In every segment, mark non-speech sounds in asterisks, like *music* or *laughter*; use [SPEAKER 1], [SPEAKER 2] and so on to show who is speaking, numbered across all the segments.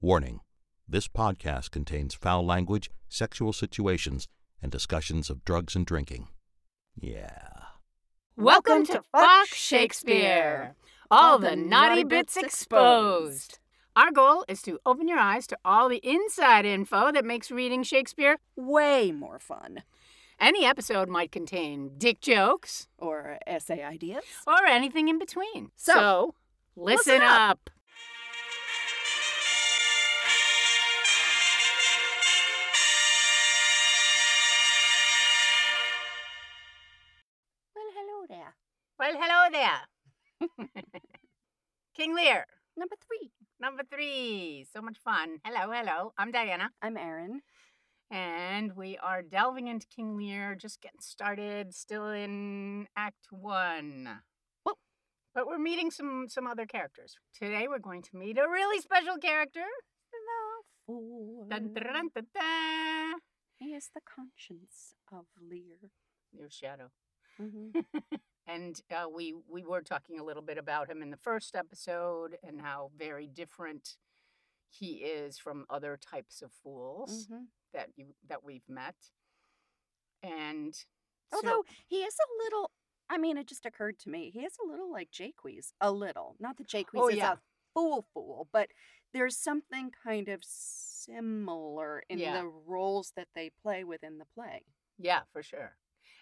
[SPEAKER 1] Warning this podcast contains foul language, sexual situations, and discussions of drugs and drinking. Yeah.
[SPEAKER 2] Welcome to Fuck Shakespeare! All the naughty bits exposed. Our goal is to open your eyes to all the inside info that makes reading Shakespeare
[SPEAKER 3] way more fun.
[SPEAKER 2] Any episode might contain dick jokes
[SPEAKER 3] Or essay ideas.
[SPEAKER 2] or anything in between.
[SPEAKER 3] So,
[SPEAKER 2] listen,
[SPEAKER 3] listen up. Well, hello there. *laughs*
[SPEAKER 2] King Lear,
[SPEAKER 3] Number three.
[SPEAKER 2] number three. So much fun. Hello, hello. I'm Diana.
[SPEAKER 3] I'm Erin.
[SPEAKER 2] And we are delving into King Lear, just getting started, still in Act One.
[SPEAKER 3] Whoa.
[SPEAKER 2] But we're meeting some some other characters. Today we're going to meet a really special character.
[SPEAKER 3] The fool.
[SPEAKER 2] Dun, dun, dun, dun, dun.
[SPEAKER 3] He is the conscience of Lear.
[SPEAKER 2] Your shadow.
[SPEAKER 3] Mhm. *laughs*
[SPEAKER 2] And uh, we we were talking a little bit about him in the first episode and how very different he is from other types of fools
[SPEAKER 3] Mhm.
[SPEAKER 2] that you that we've met. And so-
[SPEAKER 3] Although he is a little, I mean, it just occurred to me, he is a little like Jaques. A little. Not that Jaques
[SPEAKER 2] Oh,
[SPEAKER 3] is
[SPEAKER 2] yeah.
[SPEAKER 3] a fool fool, but there's something kind of similar in
[SPEAKER 2] Yeah.
[SPEAKER 3] the roles that they play within the play.
[SPEAKER 2] Yeah, for sure.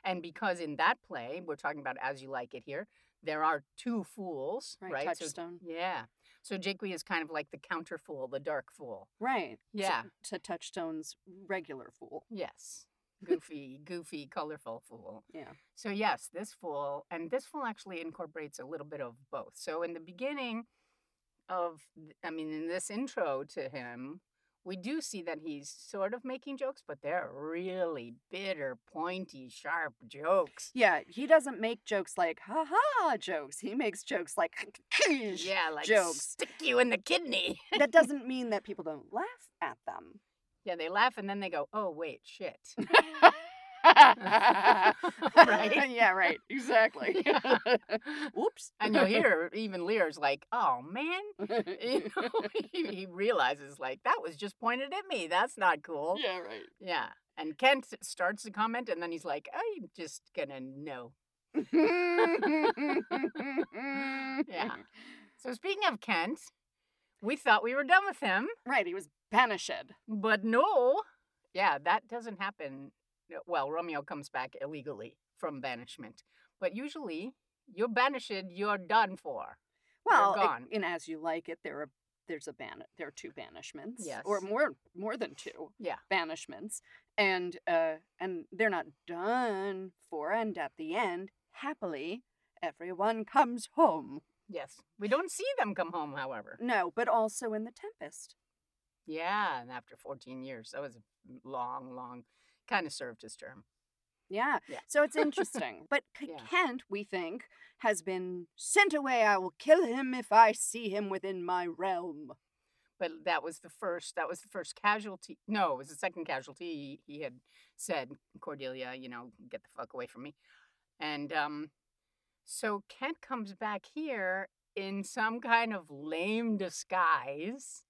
[SPEAKER 2] And because in that play, we're talking about as you like it here, there are two fools,
[SPEAKER 3] Right,
[SPEAKER 2] right? So-
[SPEAKER 3] Touchstone.
[SPEAKER 2] yeah. So Jaques is kind of like the counter fool, the dark fool.
[SPEAKER 3] Right.
[SPEAKER 2] Yeah.
[SPEAKER 3] To, Touchstone's regular fool.
[SPEAKER 2] Yes. Goofy, goofy, colorful fool.
[SPEAKER 3] Yeah.
[SPEAKER 2] So yes, this fool, and this fool actually incorporates a little bit of both. So in the beginning of, I mean, in this intro to him, we do see that he's sort of making jokes, but they're really bitter, pointy, sharp jokes.
[SPEAKER 3] Yeah, he doesn't make jokes like ha ha jokes. He makes jokes like *laughs*
[SPEAKER 2] Yeah, like
[SPEAKER 3] jokes.
[SPEAKER 2] stick you in the kidney.
[SPEAKER 3] that *laughs* doesn't mean that people don't laugh at them.
[SPEAKER 2] yeah, they laugh and then they go, "Oh wait, shit." *laughs* *laughs*
[SPEAKER 3] right? *laughs* Yeah, right. Exactly. Oops.
[SPEAKER 2] and you'll hear even Lear's like, "Oh man," *laughs* you know, he, he realizes like that was just pointed at me. That's not cool.
[SPEAKER 3] yeah, right.
[SPEAKER 2] Yeah. And Kent starts to comment, and then he's like, "I'm just gonna know." Yeah. So speaking of Kent, we thought we were done with him,
[SPEAKER 3] Right, he was banished.
[SPEAKER 2] but no. Yeah, that doesn't happen. No, Well, Romeo comes back illegally from banishment, but usually you're banished, you're done for.
[SPEAKER 3] Well,
[SPEAKER 2] gone.
[SPEAKER 3] in As You Like It, there are there's a ban there are two banishments.
[SPEAKER 2] yes.
[SPEAKER 3] Or more more than two.
[SPEAKER 2] Yeah.
[SPEAKER 3] Banishments. And uh and they're not done for and at the end, happily, everyone comes home.
[SPEAKER 2] Yes. We don't see them come home, however.
[SPEAKER 3] No, but also in the Tempest.
[SPEAKER 2] Yeah, and after 14 years, that was a long, long, kind of served his term.
[SPEAKER 3] Yeah.
[SPEAKER 2] Yeah.
[SPEAKER 3] So it's *laughs* interesting. but
[SPEAKER 2] Yeah.
[SPEAKER 3] Kent, we think, has been sent away. I will kill him if I see him within my realm.
[SPEAKER 2] But that was the first. That was the first casualty. No, it was the second casualty. He, he had said, Cordelia, you know, get the fuck away from me. And um, so Kent comes back here in some kind of lame disguise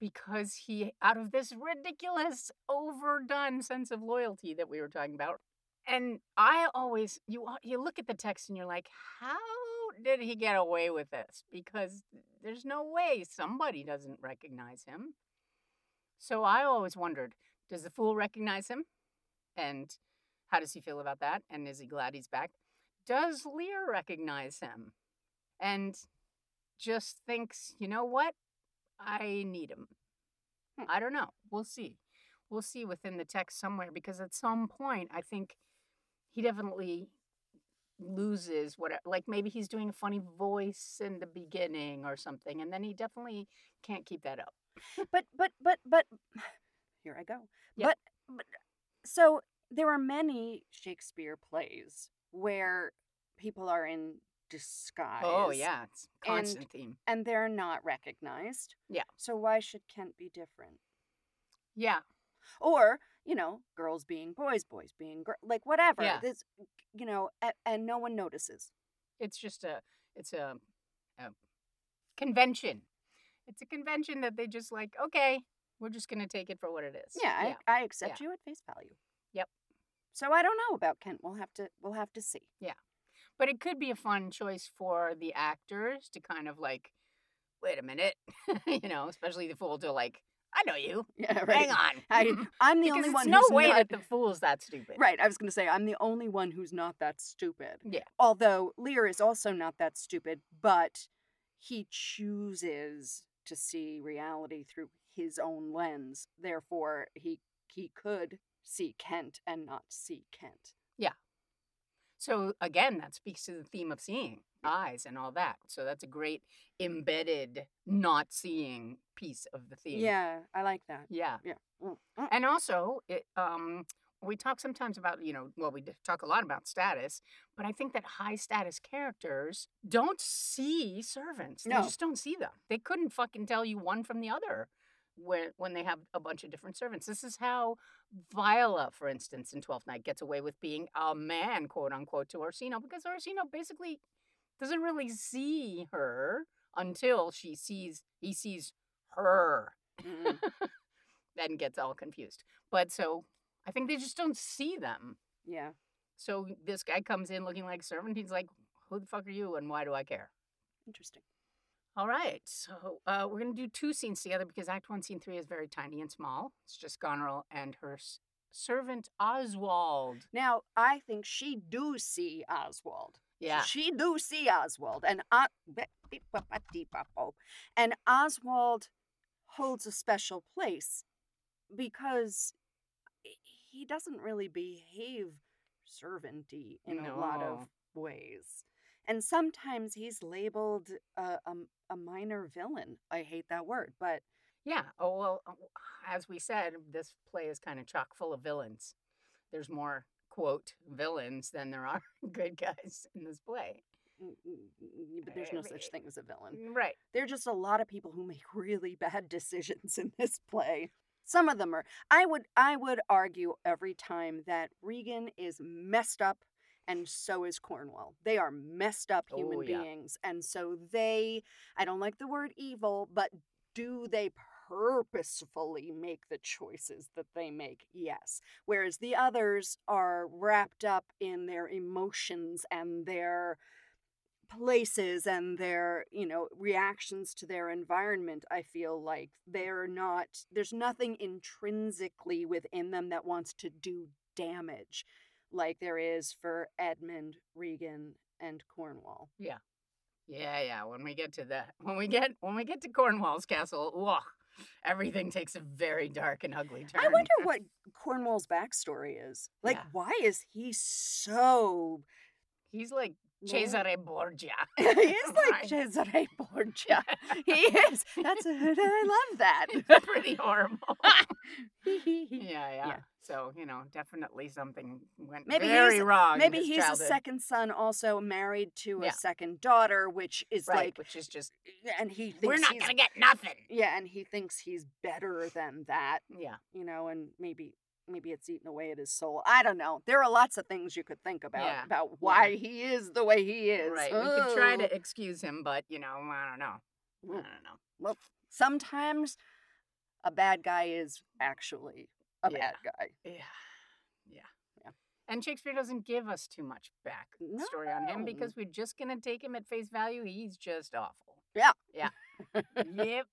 [SPEAKER 2] because he, out of this ridiculous, overdone sense of loyalty that we were talking about. And I always, you you look at the text and you're like, how did he get away with this? Because there's no way somebody doesn't recognize him. So I always wondered, does the fool recognize him? And how does he feel about that? And is he glad he's back? Does Lear recognize him? And just thinks, you know what? I need him.
[SPEAKER 3] Hmm.
[SPEAKER 2] I don't know. We'll see. We'll see within the text somewhere because at some point I think he definitely loses what like maybe he's doing a funny voice in the beginning or something and then he definitely can't keep that up.
[SPEAKER 3] But but but but *sighs* here I go.
[SPEAKER 2] Yeah.
[SPEAKER 3] But but so there are many Shakespeare plays where people are in disguise.
[SPEAKER 2] Oh yeah, it's a
[SPEAKER 3] And-
[SPEAKER 2] constant theme.
[SPEAKER 3] And they're not recognized.
[SPEAKER 2] Yeah.
[SPEAKER 3] So why should Kent be different?
[SPEAKER 2] Yeah.
[SPEAKER 3] Or, you know, girls being boys, boys being girls, like whatever.
[SPEAKER 2] Yeah.
[SPEAKER 3] This, you know, and, and no one notices.
[SPEAKER 2] It's just a it's a, a convention. It's a convention that they just like, okay, we're just going to take it for what it is.
[SPEAKER 3] Yeah, I, I accept you at face value.
[SPEAKER 2] Yep.
[SPEAKER 3] So I don't know about Kent. We'll have to we'll have to see.
[SPEAKER 2] But it could be a fun choice for the actors to kind of like, wait a minute, *laughs* you know, especially the fool to like, I know you.
[SPEAKER 3] Yeah, right.
[SPEAKER 2] Hang on.
[SPEAKER 3] I, I'm the only one
[SPEAKER 2] no
[SPEAKER 3] who's
[SPEAKER 2] way
[SPEAKER 3] not
[SPEAKER 2] that the fool's that stupid.
[SPEAKER 3] Right, I was going to say I'm the only one who's not that stupid.
[SPEAKER 2] Yeah.
[SPEAKER 3] Although Lear is also not that stupid, but he chooses to see reality through his own lens. Therefore, he he could see Kent and not see Kent.
[SPEAKER 2] So again, that speaks to the theme of seeing eyes and all that. So that's a great embedded not seeing piece of the theme.
[SPEAKER 3] Yeah, I like that.
[SPEAKER 2] Yeah.
[SPEAKER 3] Mm, mm.
[SPEAKER 2] And also, it, um, we talk sometimes about, you know, well, we talk a lot about status, but I think that high status characters don't see servants.
[SPEAKER 3] No.
[SPEAKER 2] They just don't see them. They couldn't fucking tell you one from the other when, when they have a bunch of different servants. This is how Viola, for instance, in Twelfth Night gets away with being a man, quote unquote, to Orsino, because Orsino basically doesn't really see her until she sees, he sees her
[SPEAKER 3] Mm. *laughs*
[SPEAKER 2] then gets all confused. But so I think they just don't see them.
[SPEAKER 3] yeah.
[SPEAKER 2] So this guy comes in looking like a servant. He's like, "Who the fuck are you, and why do I care?"
[SPEAKER 3] Interesting.
[SPEAKER 2] All right, so uh, we're gonna do two scenes together because Act One, Scene Three is very tiny and small. It's just Goneril and her s- servant Oswald.
[SPEAKER 3] Now, I think she do see Oswald.
[SPEAKER 2] Yeah,
[SPEAKER 3] She do see Oswald. And uh, and Oswald holds a special place because he doesn't really behave servanty in a lot of ways. And sometimes he's labeled a, a, a minor villain. I hate that word, but
[SPEAKER 2] yeah. Oh well, uh, as we said, this play is kind of chock full of villains. There's more quote villains than there are *laughs* good guys in this play.
[SPEAKER 3] mm, mm, mm, but there's no such thing as a villain.
[SPEAKER 2] Right.
[SPEAKER 3] there are just a lot of people who make *laughs* really bad decisions in this play. Some of them are I would I would argue every time that Regan is messed up and so is Cornwall. They are messed up human
[SPEAKER 2] Oh, yeah.
[SPEAKER 3] beings and so they I don't like the word evil, but do they purposefully make the choices that they make? Yes. Whereas the others are wrapped up in their emotions and their places and their you know reactions to their environment i feel like they're not there's nothing intrinsically within them that wants to do damage like there is for edmund regan and cornwall
[SPEAKER 2] Yeah, yeah. Yeah. When we get to that, when we get when we get to Cornwall's castle, whoa, everything takes a very dark and ugly turn.
[SPEAKER 3] i wonder what cornwall's backstory is like
[SPEAKER 2] Yeah.
[SPEAKER 3] why is he so
[SPEAKER 2] he's like *laughs* *laughs* Cesare Borgia.
[SPEAKER 3] he is like. Cesare Borgia. He is. That's I love that.
[SPEAKER 2] It's pretty horrible. *laughs*
[SPEAKER 3] yeah,
[SPEAKER 2] yeah, yeah, So you know, definitely something went
[SPEAKER 3] Maybe
[SPEAKER 2] very wrong.
[SPEAKER 3] Maybe he's
[SPEAKER 2] childhood.
[SPEAKER 3] a second son, also married to a
[SPEAKER 2] Yeah.
[SPEAKER 3] second daughter, which is
[SPEAKER 2] right,
[SPEAKER 3] like,
[SPEAKER 2] which is just
[SPEAKER 3] and he thinks
[SPEAKER 2] we're not gonna get nothing.
[SPEAKER 3] yeah, and he thinks he's better than that,
[SPEAKER 2] Yeah,
[SPEAKER 3] you know, and maybe maybe it's eaten away at his soul. I don't know. There are lots of things you could think about
[SPEAKER 2] Yeah,
[SPEAKER 3] about why he is the way he is.
[SPEAKER 2] right. We could try to excuse him, but you know, I don't know. I don't know.
[SPEAKER 3] Well, sometimes a bad guy is actually a
[SPEAKER 2] Yeah.
[SPEAKER 3] bad guy.
[SPEAKER 2] Yeah, yeah,
[SPEAKER 3] Yeah.
[SPEAKER 2] And Shakespeare doesn't give us too much backstory on him because we're just gonna take him at face value. He's just awful.
[SPEAKER 3] Yeah.
[SPEAKER 2] Yeah. *laughs* yep.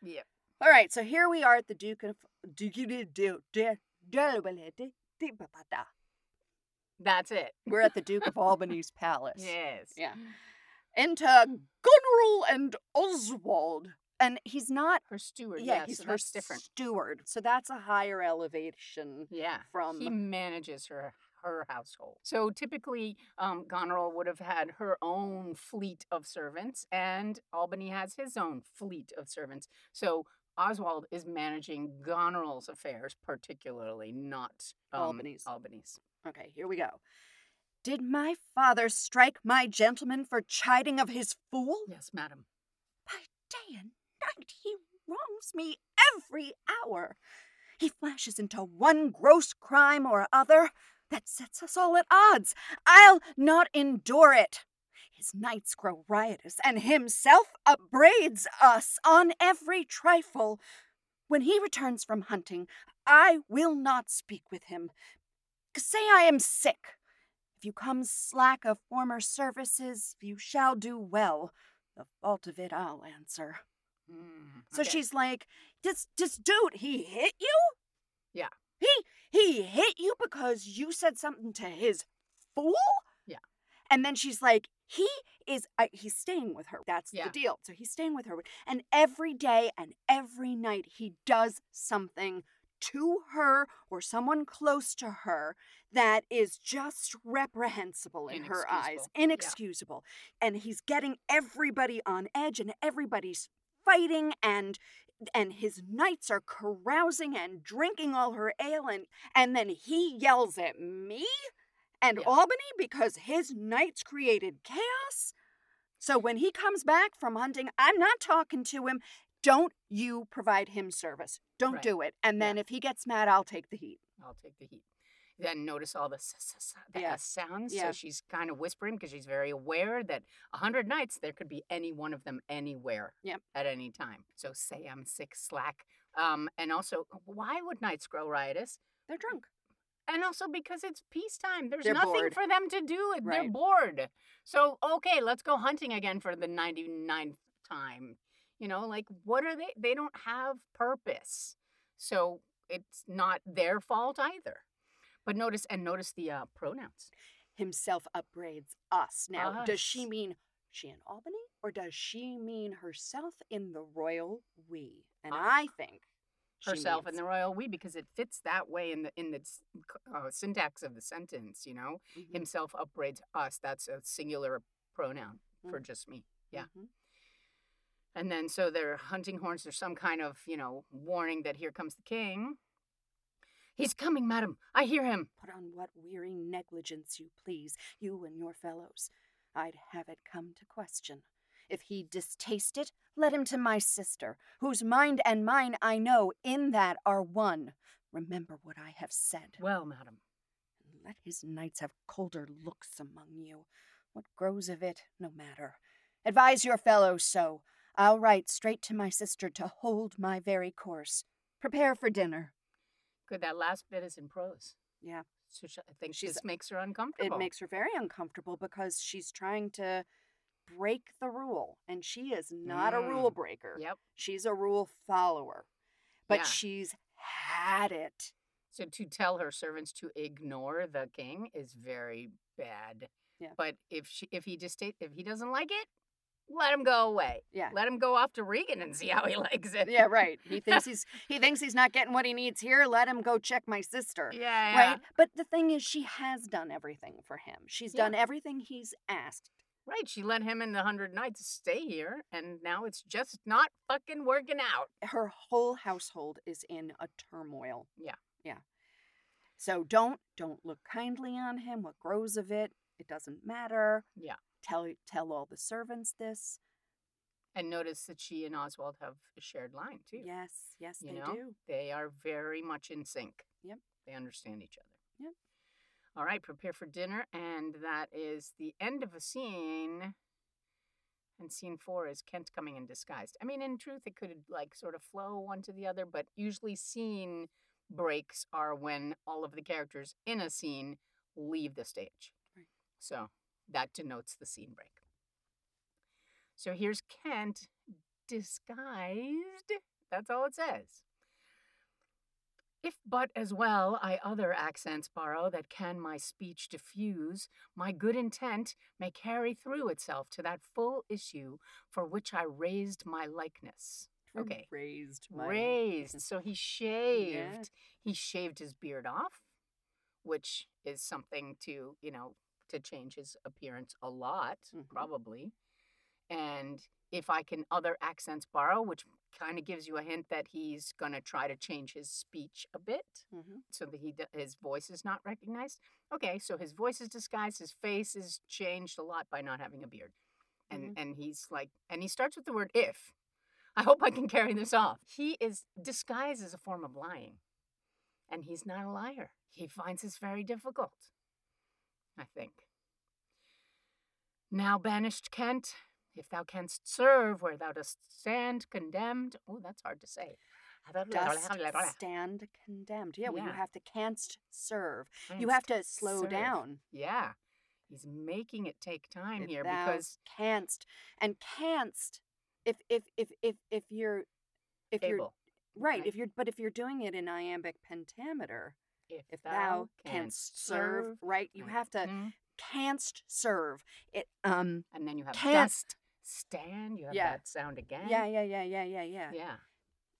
[SPEAKER 2] Yep.
[SPEAKER 3] All right, so here we are at the Duke of Duke
[SPEAKER 2] That's it.
[SPEAKER 3] We're at the Duke of Albany's palace.
[SPEAKER 2] Yes.
[SPEAKER 3] Yeah. Enter Goneril and Oswald. And he's not
[SPEAKER 2] Her steward.
[SPEAKER 3] yeah,
[SPEAKER 2] Yeah,
[SPEAKER 3] he's
[SPEAKER 2] so
[SPEAKER 3] her
[SPEAKER 2] that's different.
[SPEAKER 3] steward. So that's a higher elevation
[SPEAKER 2] Yeah.
[SPEAKER 3] from
[SPEAKER 2] he manages her her household. So typically, um, Goneril would have had her own fleet of servants, and Albany has his own fleet of servants. So Oswald is managing Goneril's affairs, particularly not um,
[SPEAKER 3] Albany's.
[SPEAKER 2] Albany's.
[SPEAKER 3] Okay, here we go. Did my father strike my gentleman for chiding of his fool?
[SPEAKER 2] Yes, madam.
[SPEAKER 3] By day and night he wrongs me every hour. He flashes into one gross crime or other that sets us all at odds. I'll not endure it. His knights grow riotous, and himself upbraids us on every trifle. When he returns from hunting, I will not speak with him. Say I am sick. If you come slack of former services, you shall do well. The fault of it I'll answer.
[SPEAKER 2] Mm,
[SPEAKER 3] So
[SPEAKER 2] okay.
[SPEAKER 3] she's like, this this dude, he hit you?
[SPEAKER 2] Yeah.
[SPEAKER 3] He he hit you because you said something to his fool?
[SPEAKER 2] Yeah.
[SPEAKER 3] And then she's like, he is I he's staying with her. That's
[SPEAKER 2] Yeah.
[SPEAKER 3] the deal. So he's staying with her. And every day and every night he does something to her or someone close to her that is just reprehensible in her eyes,
[SPEAKER 2] Inexcusable. Yeah.
[SPEAKER 3] And he's getting everybody on edge and everybody's fighting and and his knights are carousing and drinking all her ale and and then he yells at me and
[SPEAKER 2] Yeah.
[SPEAKER 3] Albany because his knights created chaos. So when he comes back from hunting, I'm not talking to him. Don't you provide him service. Don't
[SPEAKER 2] Right.
[SPEAKER 3] do it. And then if he gets mad, I'll take the heat.
[SPEAKER 2] I'll take the heat. Then notice all the, s- s- the
[SPEAKER 3] Yeah.
[SPEAKER 2] Sounds.
[SPEAKER 3] Yeah.
[SPEAKER 2] So she's kind of whispering because she's very aware that a hundred knights there could be any one of them anywhere
[SPEAKER 3] Yep.
[SPEAKER 2] at any time. So say I'm sick, slack. Um, and also, why would knights grow riotous?
[SPEAKER 3] They're drunk.
[SPEAKER 2] And also because it's peacetime. There's
[SPEAKER 3] They're
[SPEAKER 2] nothing
[SPEAKER 3] bored.
[SPEAKER 2] for them to do. They're bored. So, okay, let's go hunting again for the 99th time. You know, like, what are they? They don't have purpose. So it's not their fault either. But notice, and notice the uh, pronouns.
[SPEAKER 3] Himself upbraids us. Now, does she mean she in Albany or does she mean herself in the royal we? And
[SPEAKER 2] Uh,
[SPEAKER 3] I think
[SPEAKER 2] herself in the royal we because it fits that way in the in the uh, syntax of the sentence you know
[SPEAKER 3] Mhm,
[SPEAKER 2] himself upbraids us that's a singular pronoun for
[SPEAKER 3] Mm.
[SPEAKER 2] just me yeah
[SPEAKER 3] mhm.
[SPEAKER 2] and then so they're hunting horns there's some kind of you know warning that here comes the king he's coming madam i hear him
[SPEAKER 3] Put on what weary negligence you please, you and your fellows. I'd have it come to question. If he distaste it, let him to my sister, whose mind and mine I know in that are one. Remember what I have said.
[SPEAKER 2] well madam
[SPEAKER 3] and let his knights have colder looks among you. What grows of it, no matter. Advise your fellows so. I'll write straight to my sister to hold my very course. Prepare for dinner.
[SPEAKER 2] good that last bit is in prose
[SPEAKER 3] Yeah.
[SPEAKER 2] so she, i think
[SPEAKER 3] She's-
[SPEAKER 2] this makes her uncomfortable
[SPEAKER 3] It makes her very uncomfortable because she's trying to break the rule, and she is not a rule
[SPEAKER 2] Mm.
[SPEAKER 3] breaker.
[SPEAKER 2] yep
[SPEAKER 3] She's a rule follower. But
[SPEAKER 2] Yeah.
[SPEAKER 3] she's had it.
[SPEAKER 2] So to tell her servants to ignore the king is very bad.
[SPEAKER 3] Yeah.
[SPEAKER 2] But if she if he just if he doesn't like it, let him go away.
[SPEAKER 3] Yeah.
[SPEAKER 2] Let him go off to Regan and see how he *laughs* likes it.
[SPEAKER 3] Yeah, right. He thinks *laughs* he's he thinks he's not getting what he needs here. Let him go check my sister.
[SPEAKER 2] Yeah.
[SPEAKER 3] right? But the thing is, she has done everything for him. She's
[SPEAKER 2] Yeah.
[SPEAKER 3] done everything he's asked.
[SPEAKER 2] Right. She let him and the hundred knights stay here, and now it's just not fucking working out.
[SPEAKER 3] Her whole household is in a turmoil.
[SPEAKER 2] Yeah.
[SPEAKER 3] Yeah. So don't don't look kindly on him. What grows of it? It doesn't matter.
[SPEAKER 2] Yeah.
[SPEAKER 3] Tell tell all the servants this.
[SPEAKER 2] And notice that she and Oswald have a shared line too.
[SPEAKER 3] Yes, yes,
[SPEAKER 2] You
[SPEAKER 3] they
[SPEAKER 2] know?
[SPEAKER 3] do.
[SPEAKER 2] They are very much in sync.
[SPEAKER 3] Yep.
[SPEAKER 2] They understand each other.
[SPEAKER 3] Yep.
[SPEAKER 2] All right, prepare for dinner. And that is the end of a scene. And scene four is Kent coming in disguised. I mean, in truth, it could like sort of flow one to the other, but usually scene breaks are when all of the characters in a scene leave the stage.
[SPEAKER 3] Right.
[SPEAKER 2] So that denotes the scene break. So here's Kent disguised. That's all it says. If but as well I other accents borrow that can my speech diffuse, my good intent may carry through itself to that full issue for which I raised my likeness. Okay.
[SPEAKER 3] Raised. my-
[SPEAKER 2] Raised. So he shaved.
[SPEAKER 3] Yeah.
[SPEAKER 2] He shaved his beard off, which is something to, you know, to change his appearance a lot,
[SPEAKER 3] Mhm.
[SPEAKER 2] probably. And if I can other accents borrow, which kind of gives you a hint that he's going to try to change his speech a bit
[SPEAKER 3] Mhm.
[SPEAKER 2] so that he his voice is not recognized. Okay, so his voice is disguised, his face is changed a lot by not having a beard. And and he's like and he starts with the word if. *laughs* I hope I can carry this off. He is disguised as a form of lying. And he's not a liar. He finds this very difficult. I think. Now banished Kent, if thou canst serve where thou dost stand condemned. Oh, that's hard to say.
[SPEAKER 3] Dust stand condemned. Yeah, well, you
[SPEAKER 2] Yeah.
[SPEAKER 3] have to canst serve. You have to slow
[SPEAKER 2] serve.
[SPEAKER 3] down.
[SPEAKER 2] Yeah. He's making it take time
[SPEAKER 3] If
[SPEAKER 2] here
[SPEAKER 3] thou
[SPEAKER 2] because
[SPEAKER 3] canst and canst. If if if if if you're if you're right,
[SPEAKER 2] right.
[SPEAKER 3] if you're but if you're doing it in iambic pentameter,
[SPEAKER 2] If,
[SPEAKER 3] if thou canst serve, right, you
[SPEAKER 2] right.
[SPEAKER 3] have to
[SPEAKER 2] Mhm.
[SPEAKER 3] canst serve. It um
[SPEAKER 2] And then you have dust stand. You have
[SPEAKER 3] Yeah.
[SPEAKER 2] that sound again.
[SPEAKER 3] yeah yeah yeah yeah yeah yeah.
[SPEAKER 2] Yeah.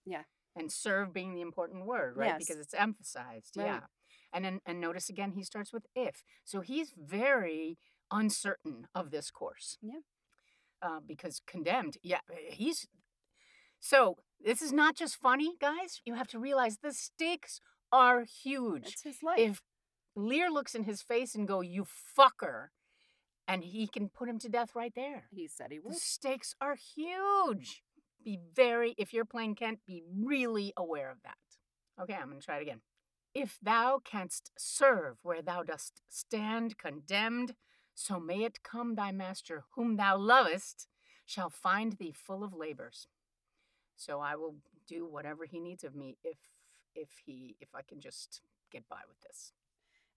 [SPEAKER 3] Yeah.
[SPEAKER 2] And serve being the important word, right?
[SPEAKER 3] Yes.
[SPEAKER 2] Because it's emphasized.
[SPEAKER 3] Right.
[SPEAKER 2] Yeah. And then and notice again he starts with if. So he's very uncertain of this course.
[SPEAKER 3] Yeah.
[SPEAKER 2] Uh, because condemned, yeah, he's so this is not just funny, guys. You have to realize the stakes are huge.
[SPEAKER 3] It's his life.
[SPEAKER 2] If Lear looks in his face and go, "You fucker," and he can put him to death right there.
[SPEAKER 3] he said he would.
[SPEAKER 2] The stakes are huge. Be very, if you're playing Kent, be really aware of that. Okay, I'm going to try it again. If thou canst serve where thou dost stand condemned, so may it come thy master, whom thou lovest, shall find thee full of labors. So I will do whatever he needs of me if if he if I can just get by with this.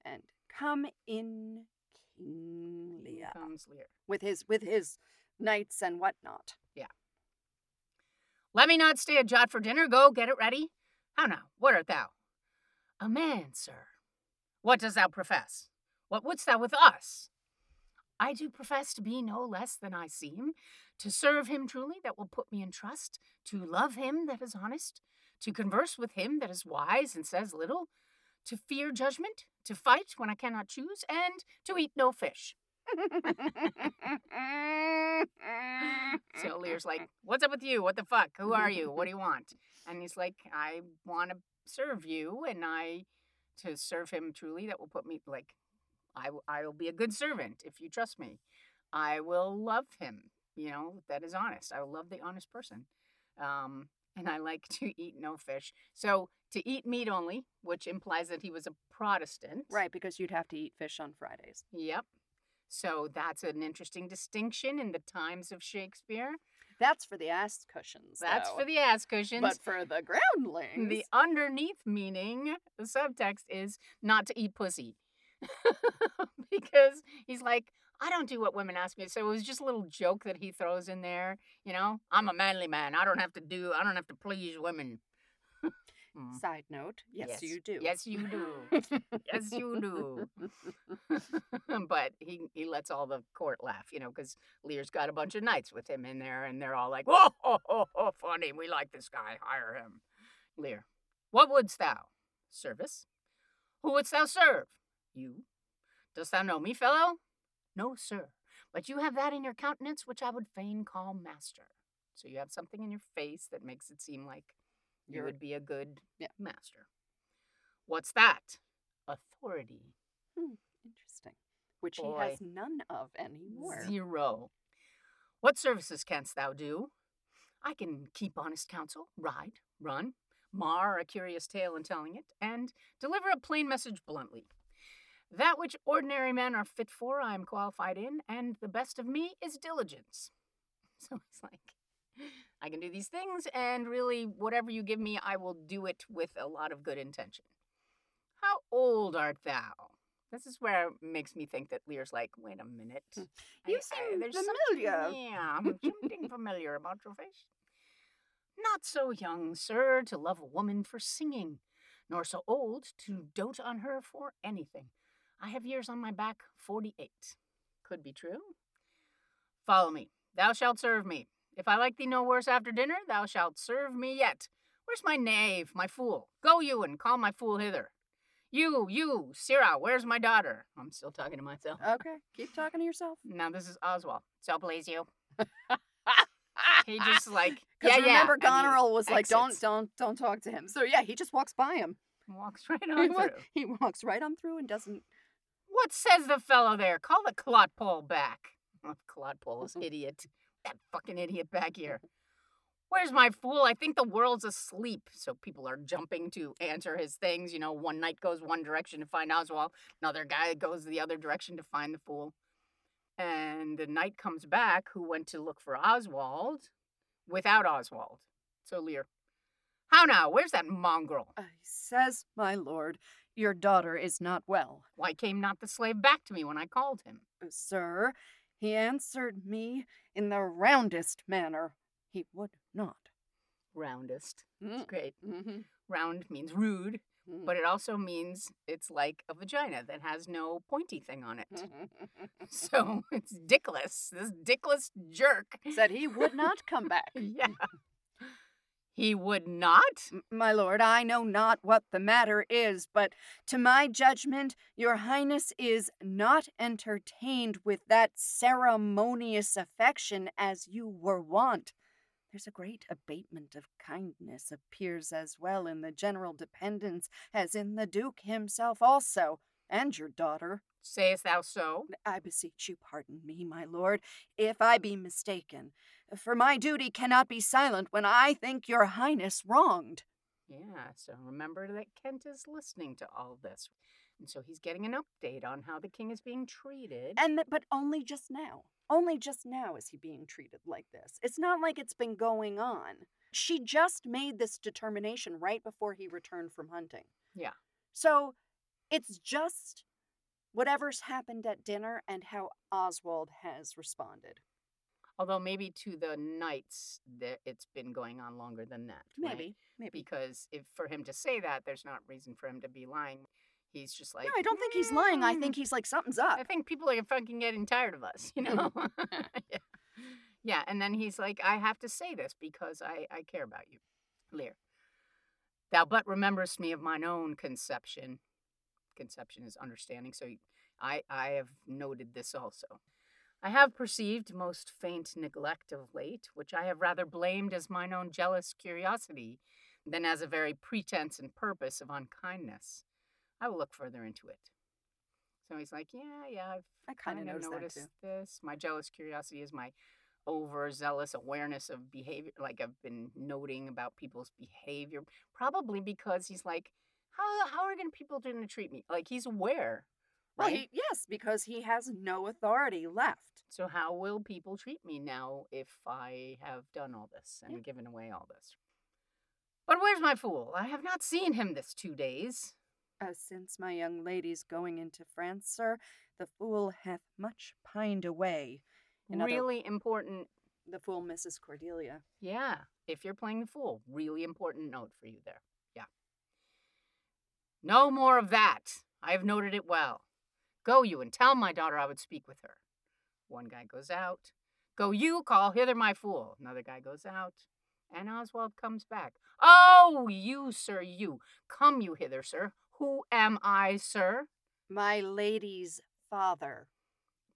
[SPEAKER 3] And come in King Lear
[SPEAKER 2] comes Lear.
[SPEAKER 3] with his with his knights and whatnot. Yeah.
[SPEAKER 2] Let me not stay a jot for dinner. Go, get it ready. How now? What art thou? A man, sir. What dost thou profess? What wouldst thou with us? I do profess to be no less than I seem, to serve him truly that will put me in trust, to love him that is honest, to converse with him that is wise and says little, to fear judgment, to fight when I cannot choose, and to eat no fish. So Lear's like, What's up with you? What the fuck? Who are you? What do you want? And he's like, I want to serve you, and I, to serve him truly, that will put me, like, I, I will be a good servant if you trust me. I will love him, you know, that is honest. I will love the honest person. Um, and I like to eat no fish. So to eat meat only, which implies that he was a Protestant.
[SPEAKER 3] right, because you'd have to eat fish on Fridays.
[SPEAKER 2] Yep. So that's an interesting distinction in the times of Shakespeare.
[SPEAKER 3] That's for the ass cushions.
[SPEAKER 2] That's
[SPEAKER 3] though.
[SPEAKER 2] for the ass cushions.
[SPEAKER 3] But for the groundlings,
[SPEAKER 2] the underneath meaning, the subtext is not to eat pussy. *laughs* because he's like, I don't do what women ask me. So it was just a little joke that he throws in there. You know, I'm a manly man. I don't have to do, I don't have to please women. *laughs* Mm.
[SPEAKER 3] side note, yes, you do.
[SPEAKER 2] Yes, you do. yes, you do. *laughs* *laughs* but he he lets all the court laugh, you know, because Lear's got a bunch of knights with him in there, and they're all like, "Oh, oh, oh, oh, funny. We like this guy. Hire him." Lear, what wouldst thou? Service. Who wouldst thou serve? You. Dost thou know me, fellow? No, sir. But you have that in your countenance which I would fain call master. So you have something in your face that makes it seem like you
[SPEAKER 3] You're-
[SPEAKER 2] would be a good
[SPEAKER 3] Yeah.
[SPEAKER 2] master. What's that? Authority.
[SPEAKER 3] Hmm, interesting. Which he has none of anymore.
[SPEAKER 2] Zero. What services canst thou do? I can keep honest counsel, ride, run, mar a curious tale in telling it, and deliver a plain message bluntly. That which ordinary men are fit for, I am qualified in, and the best of me is diligence. *laughs* So it's like, I can do these things, and really, whatever you give me, I will do it with a lot of good intention. How old art thou? This is where it makes me think that Lear's like, wait a minute.
[SPEAKER 3] Hmm. You seem
[SPEAKER 2] there's
[SPEAKER 3] familiar."
[SPEAKER 2] Yeah, *laughs* something familiar about your face. Not so young, sir, to love a woman for singing, nor so old to dote on her for anything. I have years on my back, forty eight. Could be true. Follow me. Thou shalt serve me. If I like thee no worse after dinner, thou shalt serve me yet. Where's my knave, my fool? Go you and call my fool hither. You, you, Sirrah, where's my daughter? I'm still talking to myself.
[SPEAKER 3] Okay, keep talking to yourself.
[SPEAKER 2] Now this is Oswald. So please you. *laughs* He just like *laughs* yeah, yeah.
[SPEAKER 3] remember, Goneril was like, "Don't, don't, don't talk to him." So yeah, he just walks by him.
[SPEAKER 2] walks *laughs* right
[SPEAKER 3] He,
[SPEAKER 2] on
[SPEAKER 3] wa-
[SPEAKER 2] through.
[SPEAKER 3] he walks right on through and doesn't.
[SPEAKER 2] What says the fellow there? Call the clodpole back. *laughs* Oh, clodpole is *laughs* idiot. That fucking idiot back here. Where's my fool? I think the world's asleep. So people are jumping to answer his things. You know, one knight goes one direction to find Oswald, another guy goes the other direction to find the fool. And the knight comes back who went to look for Oswald without Oswald. So Lear, how now? Where's that mongrel?
[SPEAKER 3] He says, my lord, your daughter is not well.
[SPEAKER 2] Why came not the slave back to me when I called him?
[SPEAKER 3] Uh, Sir, he answered me in the roundest manner. He would not.
[SPEAKER 2] Roundest.
[SPEAKER 3] Mm.
[SPEAKER 2] It's great.
[SPEAKER 3] Mhm.
[SPEAKER 2] Round means rude,
[SPEAKER 3] Mm.
[SPEAKER 2] but it also means it's like a vagina that has no pointy thing on it. *laughs* So *laughs* it's dickless. This dickless jerk.
[SPEAKER 3] Said he would not come *laughs* back.
[SPEAKER 2] Yeah. He would not?
[SPEAKER 3] My lord, I know not what the matter is, but to my judgment, your highness is not entertained with that ceremonious affection as you were wont. There's a great abatement of kindness appears as well in the general dependence as in the duke himself also, and your daughter.
[SPEAKER 2] Sayest thou so?
[SPEAKER 3] I beseech you, pardon me, my lord, if I be mistaken, for my duty cannot be silent when I think your highness wronged.
[SPEAKER 2] Yeah, so remember that Kent is listening to all this. And so he's getting an update on how the king is being treated.
[SPEAKER 3] And th- but only just now. Only just now is he being treated like this. It's not like it's been going on. She just made this determination right before he returned from hunting.
[SPEAKER 2] Yeah.
[SPEAKER 3] So it's just whatever's happened at dinner and how Oswald has responded.
[SPEAKER 2] Although maybe to the knights that it's been going on longer than that. right?
[SPEAKER 3] Maybe. Maybe.
[SPEAKER 2] Because if for him to say that, there's not reason for him to be lying. He's just like
[SPEAKER 3] no, I don't think he's lying. I
[SPEAKER 2] "Mm,
[SPEAKER 3] think he's like something's *laughs* up.
[SPEAKER 2] I think people are fucking getting tired of us, *laughs* you know? *laughs* yeah. yeah, and then he's like, I have to say this because I, I care about you. Lear. Thou but rememberest me of mine own conception. Conception is understanding, so I, I have noted this also. I have perceived most faint neglect of late, which I have rather blamed as mine own jealous curiosity than as a very pretense and purpose of unkindness. I will look further into it. So he's like, Yeah, yeah, I've
[SPEAKER 3] I kind of noticed,
[SPEAKER 2] noticed this. My jealous curiosity is my overzealous awareness of behavior. Like I've been noting about people's behavior, probably because he's like, how how are gonna people going to treat me? Like he's aware,
[SPEAKER 3] Well,
[SPEAKER 2] right?
[SPEAKER 3] he, yes, because he has no authority left.
[SPEAKER 2] So how will people treat me now if I have done all this and
[SPEAKER 3] Yeah.
[SPEAKER 2] given away all this? But where's my fool? I have not seen him this two days.
[SPEAKER 3] Uh, since my young lady's going into France, sir, the fool hath much pined away. In other-
[SPEAKER 2] really important.
[SPEAKER 3] The fool, misses Cordelia.
[SPEAKER 2] Yeah, if you're playing the fool, really important note for you there. Yeah. No more of that. I have noted it well. Go you and tell my daughter I would speak with her. One guy goes out. Go you, call hither my fool. Another guy goes out. And Oswald comes back. Oh, you, sir, you. Come you hither, sir. Who am I, sir?
[SPEAKER 3] My lady's father.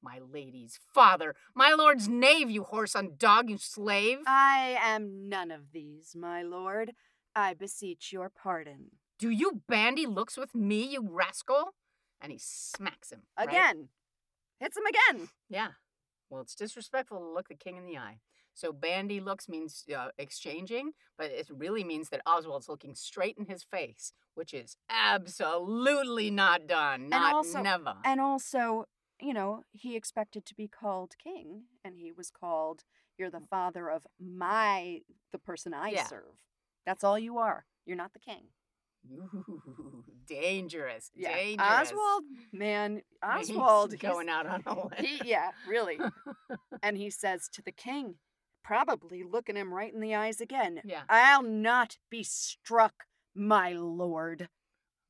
[SPEAKER 2] My lady's father. My lord's knave, you horse and dog, you slave.
[SPEAKER 3] I am none of these, my lord. I beseech your pardon.
[SPEAKER 2] Do you bandy looks with me, you rascal? And he smacks him. right?
[SPEAKER 3] Again. Hits him again.
[SPEAKER 2] Yeah. Well, it's disrespectful to look the king in the eye. So bandy looks means uh, exchanging, but it really means that Oswald's looking straight in his face, which is absolutely not done. Not
[SPEAKER 3] also-
[SPEAKER 2] never.
[SPEAKER 3] And also, you know, he expected to be called king, and he was called, You're the father of my, the person I
[SPEAKER 2] Yeah.
[SPEAKER 3] serve. That's all you are. You're not the king.
[SPEAKER 2] Ooh, dangerous.
[SPEAKER 3] Yeah.
[SPEAKER 2] Dangerous.
[SPEAKER 3] Oswald, man, *laughs* Oswald, he's-
[SPEAKER 2] going out on a *laughs* limb.
[SPEAKER 3] he, yeah, really. *laughs* and he says to the king, probably looking him right in the eyes again,
[SPEAKER 2] yeah.
[SPEAKER 3] I'll not be struck, my lord.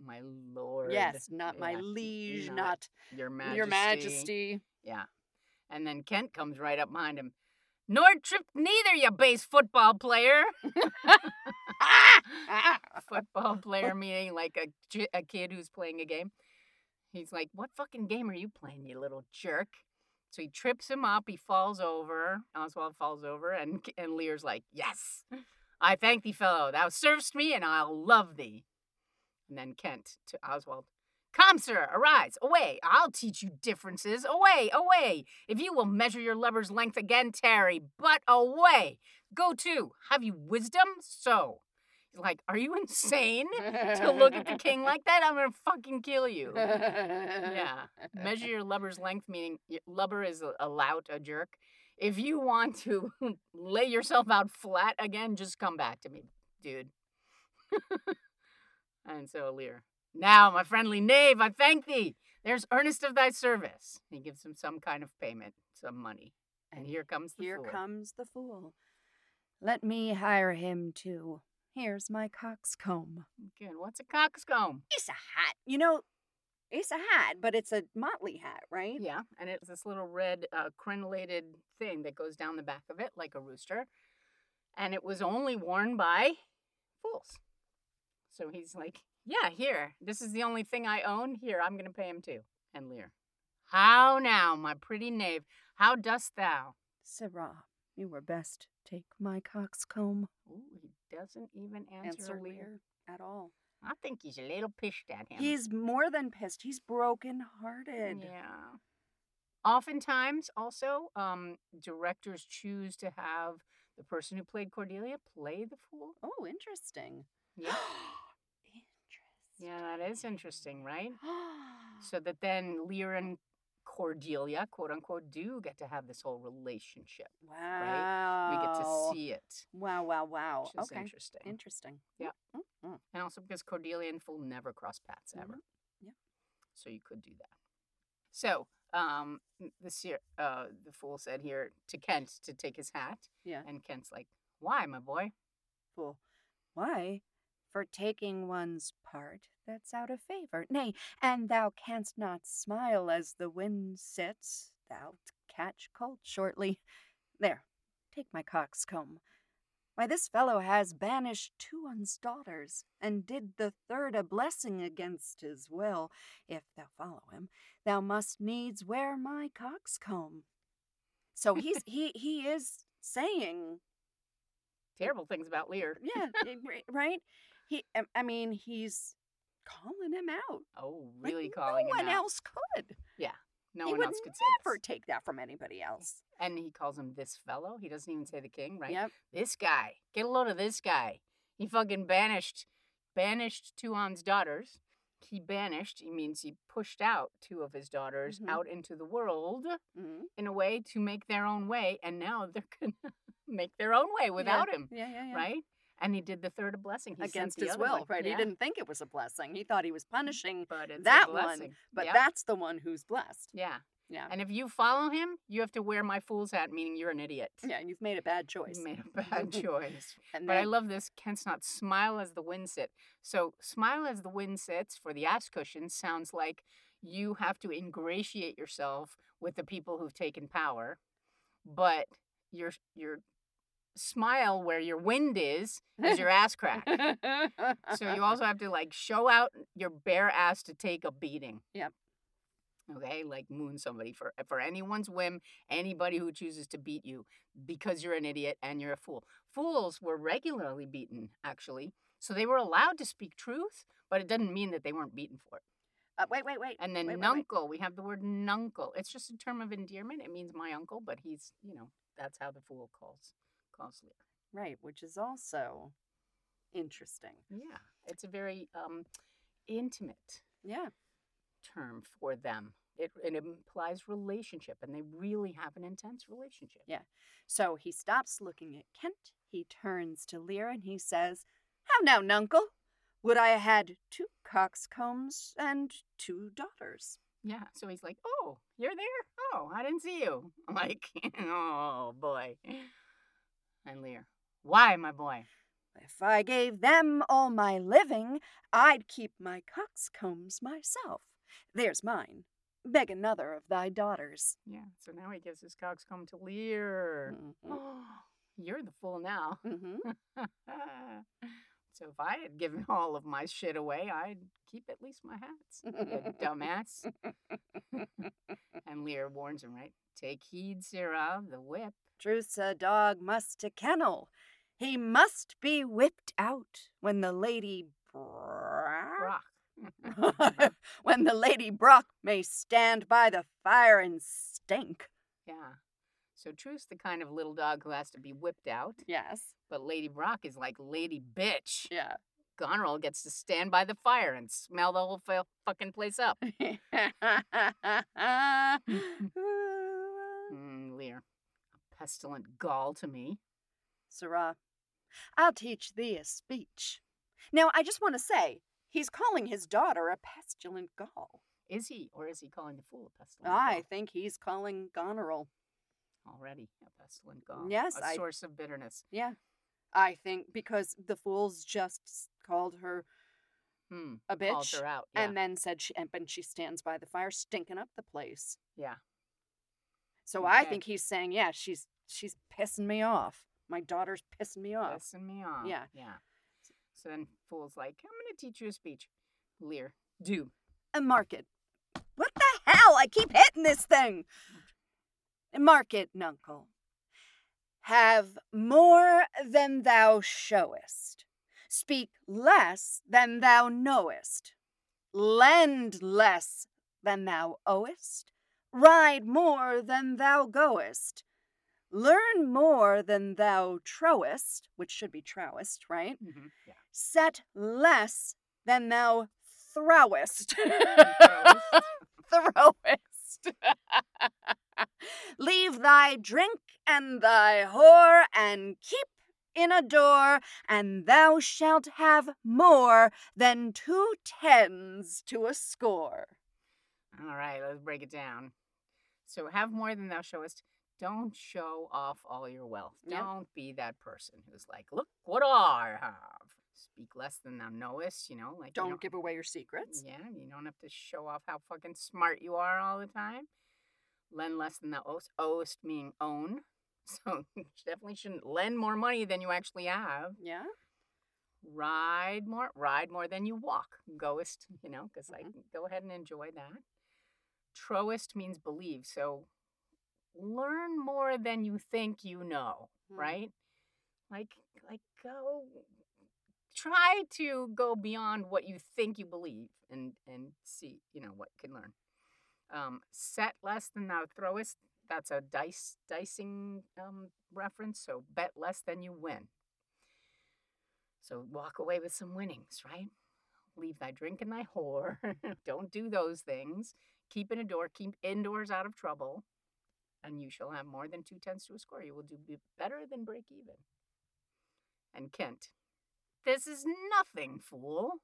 [SPEAKER 2] My lord.
[SPEAKER 3] Yes, not my
[SPEAKER 2] Yeah,
[SPEAKER 3] liege,
[SPEAKER 2] not
[SPEAKER 3] not,
[SPEAKER 2] your majesty.
[SPEAKER 3] your majesty.
[SPEAKER 2] Yeah. And then Kent comes right up behind him. Nor tripped neither, you base football player. *laughs* *laughs* Football player *laughs* meaning like a, a kid who's playing a game. He's like, What fucking game are you playing, you little jerk? So he trips him up, he falls over. Oswald falls over, and, and Lear's like, Yes, I thank thee, fellow. Thou servest me, and I'll love thee. And then Kent to Oswald, Come, sir, arise, away. I'll teach you differences. Away, away. If you will measure your lover's length again, tarry, but away. Go to. Have you wisdom? So. Like, are you insane to look at the king *laughs* like that? I'm gonna fucking kill you. Yeah. Measure your *laughs* lubber's length, meaning lubber is a, a lout, a jerk. If you want to *laughs* lay yourself out flat again, just come back to me, dude. and so Lear, now, my friendly knave, I thank thee. There's earnest of thy service. He gives him some kind of payment, some money. And here comes the
[SPEAKER 3] Here
[SPEAKER 2] fool.
[SPEAKER 3] comes the fool. Let me hire him too. Here's my coxcomb.
[SPEAKER 2] Good. What's a coxcomb?
[SPEAKER 3] It's a hat. You know, it's a hat, but it's a motley hat, right?
[SPEAKER 2] Yeah, and it's this little red uh, crenellated thing that goes down the back of it like a rooster. And it was only worn by fools. So he's like, Yeah, here. This is the only thing I own. Here, I'm going to pay him too. And Lear, How now, my pretty knave? How dost thou?
[SPEAKER 3] Sirrah, you were best take my coxcomb.
[SPEAKER 2] Ooh, he doesn't even answer,
[SPEAKER 3] Answer
[SPEAKER 2] Lear.
[SPEAKER 3] At all.
[SPEAKER 2] I think he's a little pissed at him.
[SPEAKER 3] He's more than pissed. He's broken hearted.
[SPEAKER 2] Yeah. Oftentimes, also, um, directors choose to have the person who played Cordelia play the fool.
[SPEAKER 3] Oh, interesting.
[SPEAKER 2] Yeah. *gasps*
[SPEAKER 3] interesting.
[SPEAKER 2] Yeah, that is interesting, right? *gasps* So that then Lear and Cordelia, quote unquote, do get to have this whole relationship.
[SPEAKER 3] wow. Right?
[SPEAKER 2] We get to see it,
[SPEAKER 3] Wow, wow, wow.
[SPEAKER 2] which
[SPEAKER 3] okay.
[SPEAKER 2] interesting.
[SPEAKER 3] Interesting.
[SPEAKER 2] Yeah.
[SPEAKER 3] Mm, mm,
[SPEAKER 2] And also because Cordelia and Fool never cross paths ever.
[SPEAKER 3] Mhm. Yep.
[SPEAKER 2] So you could do that. So um, the seer, uh, the Fool said here to Kent to take his hat,
[SPEAKER 3] Yeah.
[SPEAKER 2] and Kent's like, "Why, my boy?"
[SPEAKER 3] Fool. Why? For taking one's part that's out of favor. Nay, and thou canst not smile as the wind sits. Thou'lt catch cold shortly. There, take my coxcomb. Why, this fellow has banished two one's daughters, and did the third a blessing against his will. If thou follow him, thou must needs wear my coxcomb. So he's *laughs* he he is saying
[SPEAKER 2] Terrible things about Lear.
[SPEAKER 3] yeah, *laughs* eh, right. He, I mean, he's calling him out.
[SPEAKER 2] Oh,
[SPEAKER 3] Like,
[SPEAKER 2] really calling
[SPEAKER 3] no
[SPEAKER 2] him
[SPEAKER 3] one
[SPEAKER 2] out.
[SPEAKER 3] else could. Yeah.
[SPEAKER 2] No
[SPEAKER 3] he
[SPEAKER 2] one else could say
[SPEAKER 3] never take that from anybody else.
[SPEAKER 2] And he calls him this fellow. He doesn't even say the king, right?
[SPEAKER 3] Yep.
[SPEAKER 2] This guy. Get a load of this guy. He fucking banished, banished Tuon's daughters. He banished. He means he pushed out two of his daughters
[SPEAKER 3] Mhm.
[SPEAKER 2] out into the world
[SPEAKER 3] hmm
[SPEAKER 2] in a way to make their own way, and now they're gonna *laughs* make their own way without him,
[SPEAKER 3] Yeah, yeah, yeah.
[SPEAKER 2] right? And he did the third a blessing. He
[SPEAKER 3] Against his will,
[SPEAKER 2] one.
[SPEAKER 3] right?
[SPEAKER 2] Yeah,
[SPEAKER 3] He didn't think it was a blessing. He thought he was mm, punishing,
[SPEAKER 2] but it's a
[SPEAKER 3] that one,
[SPEAKER 2] blessing.
[SPEAKER 3] but
[SPEAKER 2] Yep.
[SPEAKER 3] that's the one who's blessed.
[SPEAKER 2] yeah.
[SPEAKER 3] Yeah.
[SPEAKER 2] And if you follow him, you have to wear my fool's hat, meaning you're an idiot.
[SPEAKER 3] Yeah, and you've made a bad choice.
[SPEAKER 2] You made a *laughs* bad choice.
[SPEAKER 3] And
[SPEAKER 2] But I love this. Kent's not smile as the wind sit. So smile as the wind sits for the ass cushion sounds like you have to ingratiate yourself with the people who've taken power, but your your smile where your wind is is your ass *laughs* crack. so you also have to like show out your bare ass to take a beating.
[SPEAKER 3] Yep.
[SPEAKER 2] Okay, like moon somebody for for anyone's whim, anybody who chooses to beat you because you're an idiot and you're a fool. Fools were regularly beaten, actually, so they were allowed to speak truth, but it doesn't mean that they weren't beaten for it.
[SPEAKER 3] Uh, wait, wait, wait.
[SPEAKER 2] And then
[SPEAKER 3] wait, wait, wait.
[SPEAKER 2] nuncle, we have the word nuncle. It's just a term of endearment. It means my uncle, but he's you know that's how the fool calls Lear.
[SPEAKER 3] Right, which is also interesting.
[SPEAKER 2] Yeah, it's a very um, intimate
[SPEAKER 3] Yeah.
[SPEAKER 2] term for them. It, it implies relationship, and they really have an intense relationship.
[SPEAKER 3] Yeah. So he stops looking at Kent. He turns to Lear and he says, How now, nuncle? Would I had two coxcombs and two daughters?
[SPEAKER 2] Yeah. So he's like, "Oh, you're there? Oh, I didn't see you." *laughs* I'm like, *laughs* "Oh boy." And Lear, "Why, my boy?"
[SPEAKER 3] If I gave them all my living, I'd keep my coxcombs myself. There's mine. Beg another of thy daughters.
[SPEAKER 2] Yeah. So now he gives his coxcomb to Lear.
[SPEAKER 3] Mhm.
[SPEAKER 2] Oh, *gasps* you're the fool now.
[SPEAKER 3] Mhm. *laughs*
[SPEAKER 2] so if I had given *laughs* all of my shit away, I'd keep at least my hats. You dumbass. *laughs* and Lear warns him, right? Take heed, Sirrah, the whip.
[SPEAKER 3] Truce a dog must to kennel. He must be whipped out when the lady Brock,
[SPEAKER 2] Brock. *laughs*
[SPEAKER 3] when the lady Brock may stand by the fire and stink.
[SPEAKER 2] yeah. So Truth's the kind of little dog who has to be whipped out,
[SPEAKER 3] Yes.
[SPEAKER 2] but Lady Brock is like Lady Bitch.
[SPEAKER 3] Yeah.
[SPEAKER 2] Goneril gets to stand by the fire and smell the whole fu- fucking place up. *laughs* *laughs* Mm, Lear, pestilent gall to me.
[SPEAKER 3] Sirrah, I'll teach thee a speech. Now, I just want to say, he's calling his daughter a pestilent gall.
[SPEAKER 2] Is he, or is he calling the fool a pestilent
[SPEAKER 3] I
[SPEAKER 2] gall?
[SPEAKER 3] think he's calling Goneril.
[SPEAKER 2] Already a pestilent gall.
[SPEAKER 3] Yes,
[SPEAKER 2] a
[SPEAKER 3] I-
[SPEAKER 2] source of bitterness.
[SPEAKER 3] Yeah. I think because the fools just called her
[SPEAKER 2] Hmm.
[SPEAKER 3] a
[SPEAKER 2] Called
[SPEAKER 3] bitch
[SPEAKER 2] her out. Yeah.
[SPEAKER 3] and then said she and and she stands by the fire stinking up the place.
[SPEAKER 2] yeah.
[SPEAKER 3] So I think he's saying, yeah, she's she's pissing me off. My daughter's pissing me off.
[SPEAKER 2] Pissing me off.
[SPEAKER 3] Yeah.
[SPEAKER 2] Yeah. So then Fool's like, I'm going to teach you a speech. Lear, do.
[SPEAKER 3] A market. What the hell? I keep hitting this thing. A market, nuncle. Have more than thou showest. Speak less than thou knowest. Lend less than thou owest. Ride more than thou goest. Learn more than thou trowest, which should be trowest, right?
[SPEAKER 2] Mhm, Yeah.
[SPEAKER 3] set less than thou throwest. *laughs* throwest. *laughs* *laughs* Leave thy drink and thy whore and keep in a door, and thou shalt have more than two tens to a score.
[SPEAKER 2] All right, let's break it down. So have more than thou showest. Don't show off all your wealth.
[SPEAKER 3] Yep.
[SPEAKER 2] Don't be that person who's like, look what I have. Speak less than thou knowest, you know, like you
[SPEAKER 3] Don't give away your secrets.
[SPEAKER 2] Yeah, you don't have to show off how fucking smart you are all the time. Lend less than thou owest. Owest meaning own. *laughs* So you definitely shouldn't lend more money than you actually have.
[SPEAKER 3] Yeah.
[SPEAKER 2] Ride more. Ride more than you walk. Goest, you know, because like
[SPEAKER 3] Mm-hmm.
[SPEAKER 2] go ahead and enjoy that. Trowest means believe. So learn more than you think you know,
[SPEAKER 3] Hmm.
[SPEAKER 2] right? Like like go try to go beyond what you think you believe and and see, you know, what you can learn. Um, set less than thou throwest. That's a dice dicing um, reference. So bet less than you win. So walk away with some winnings, right? Leave thy drink and thy whore. *laughs* Don't do those things. Keep in a door. Keep indoors out of trouble. And you shall have more than two tenths to a score. You will do better than break even. And Kent, this is nothing, fool.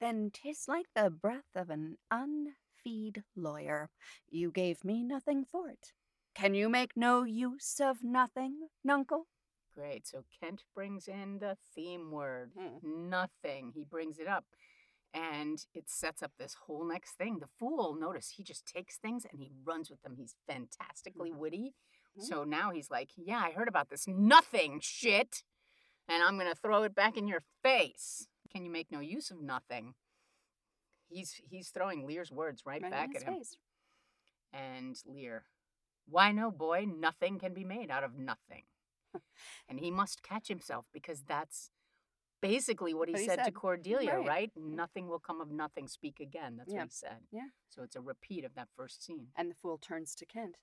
[SPEAKER 3] Then 'tis like the breath of an unfeed lawyer. You gave me nothing for it. Can you make no use of nothing, nuncle?
[SPEAKER 2] Great. So Kent brings in the theme word,
[SPEAKER 3] Hmm.
[SPEAKER 2] nothing. He brings it up. And it sets up this whole next thing. The fool, notice, he just takes things and he runs with them. He's fantastically witty.
[SPEAKER 3] Mhm.
[SPEAKER 2] So now he's like, Yeah, I heard about this nothing shit. And I'm going to throw it back in your face. Can you make no use of nothing? He's he's throwing Lear's words right,
[SPEAKER 3] Right
[SPEAKER 2] back at him.
[SPEAKER 3] face.
[SPEAKER 2] And Lear, why no, boy, nothing can be made out of nothing. *laughs* and he must catch himself because that's basically what he,
[SPEAKER 3] he
[SPEAKER 2] said, to. Cordelia,
[SPEAKER 3] Right.
[SPEAKER 2] right? Mm-hmm. Nothing will come of nothing, speak again. That's
[SPEAKER 3] Yeah.
[SPEAKER 2] what he said.
[SPEAKER 3] Yeah.
[SPEAKER 2] So it's a repeat of that first scene.
[SPEAKER 3] And the fool turns to Kent.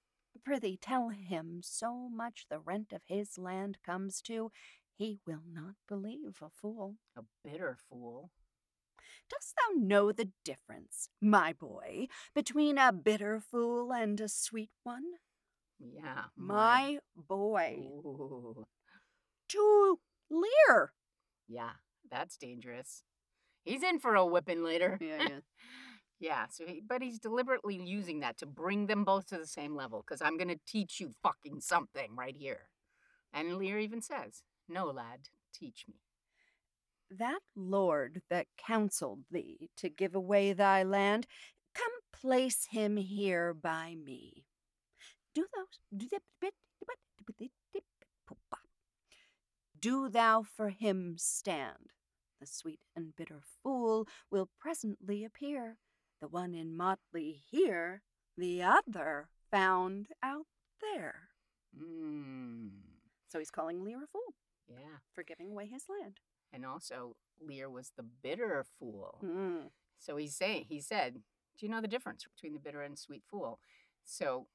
[SPEAKER 3] Prithee, tell him so much the rent of his land comes to, he will not believe a fool.
[SPEAKER 2] A bitter fool.
[SPEAKER 3] Dost thou know the difference, my boy, between a bitter fool and a sweet one?
[SPEAKER 2] Yeah.
[SPEAKER 3] My boy.
[SPEAKER 2] Ooh.
[SPEAKER 3] To Lear.
[SPEAKER 2] Yeah, that's dangerous. He's in for a whipping later.
[SPEAKER 3] Yeah, yeah. *laughs*
[SPEAKER 2] Yeah, so he, but he's deliberately using that to bring them both to the same level because I'm going to teach you fucking something right here. And Lear even says, No, lad, teach me.
[SPEAKER 3] that lord that counseled thee to give away thy land, come place him here by me. Do those, do thou for him stand. The sweet and bitter fool will presently appear, the one in motley here, the other found out there.
[SPEAKER 2] Mm,
[SPEAKER 3] So he's calling Lear a fool
[SPEAKER 2] yeah.
[SPEAKER 3] for giving away his land.
[SPEAKER 2] And also, Lear was the bitter fool.
[SPEAKER 3] Mm.
[SPEAKER 2] So he's saying, he said, Do you know the difference between the bitter and sweet fool? So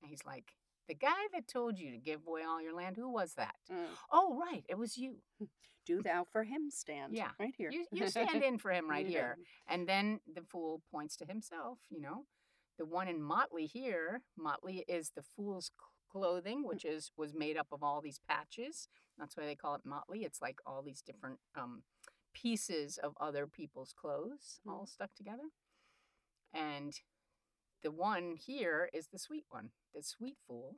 [SPEAKER 2] he's like, The guy that told you to give away all your land, who was that?
[SPEAKER 3] Mm.
[SPEAKER 2] Oh, right, it was you.
[SPEAKER 3] Do thou for him stand.
[SPEAKER 2] Yeah.
[SPEAKER 3] Right here.
[SPEAKER 2] You, you stand *laughs* in for him right here. And then the fool points to himself, you know. The one in Motley here, Motley is the fool's clothing,
[SPEAKER 3] Mm.
[SPEAKER 2] which is was made up of all these patches. That's why they call it Motley. It's like all these different um, pieces of other people's clothes
[SPEAKER 3] Mm.
[SPEAKER 2] all stuck together. And the one here is the sweet one, the sweet fool.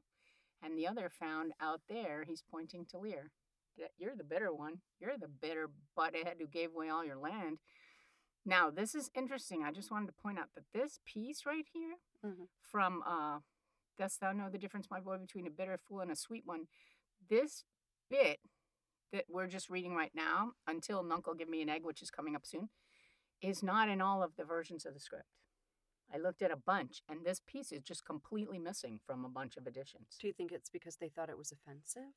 [SPEAKER 2] And the other found out there, he's pointing to Lear. "Yeah, You're the bitter one. You're the bitter butthead who gave away all your land. Now, this is interesting. I just wanted to point out that this piece right here
[SPEAKER 3] Mhm.
[SPEAKER 2] from uh, Dost Thou Know the Difference, My Boy, between a bitter fool and a sweet one? This bit that we're just reading right now, until Nuncle Give Me an Egg, which is coming up soon, is not in all of the versions of the script. I looked at a bunch, and this piece is just completely missing from a bunch of editions.
[SPEAKER 3] Do you think it's because they thought it was offensive?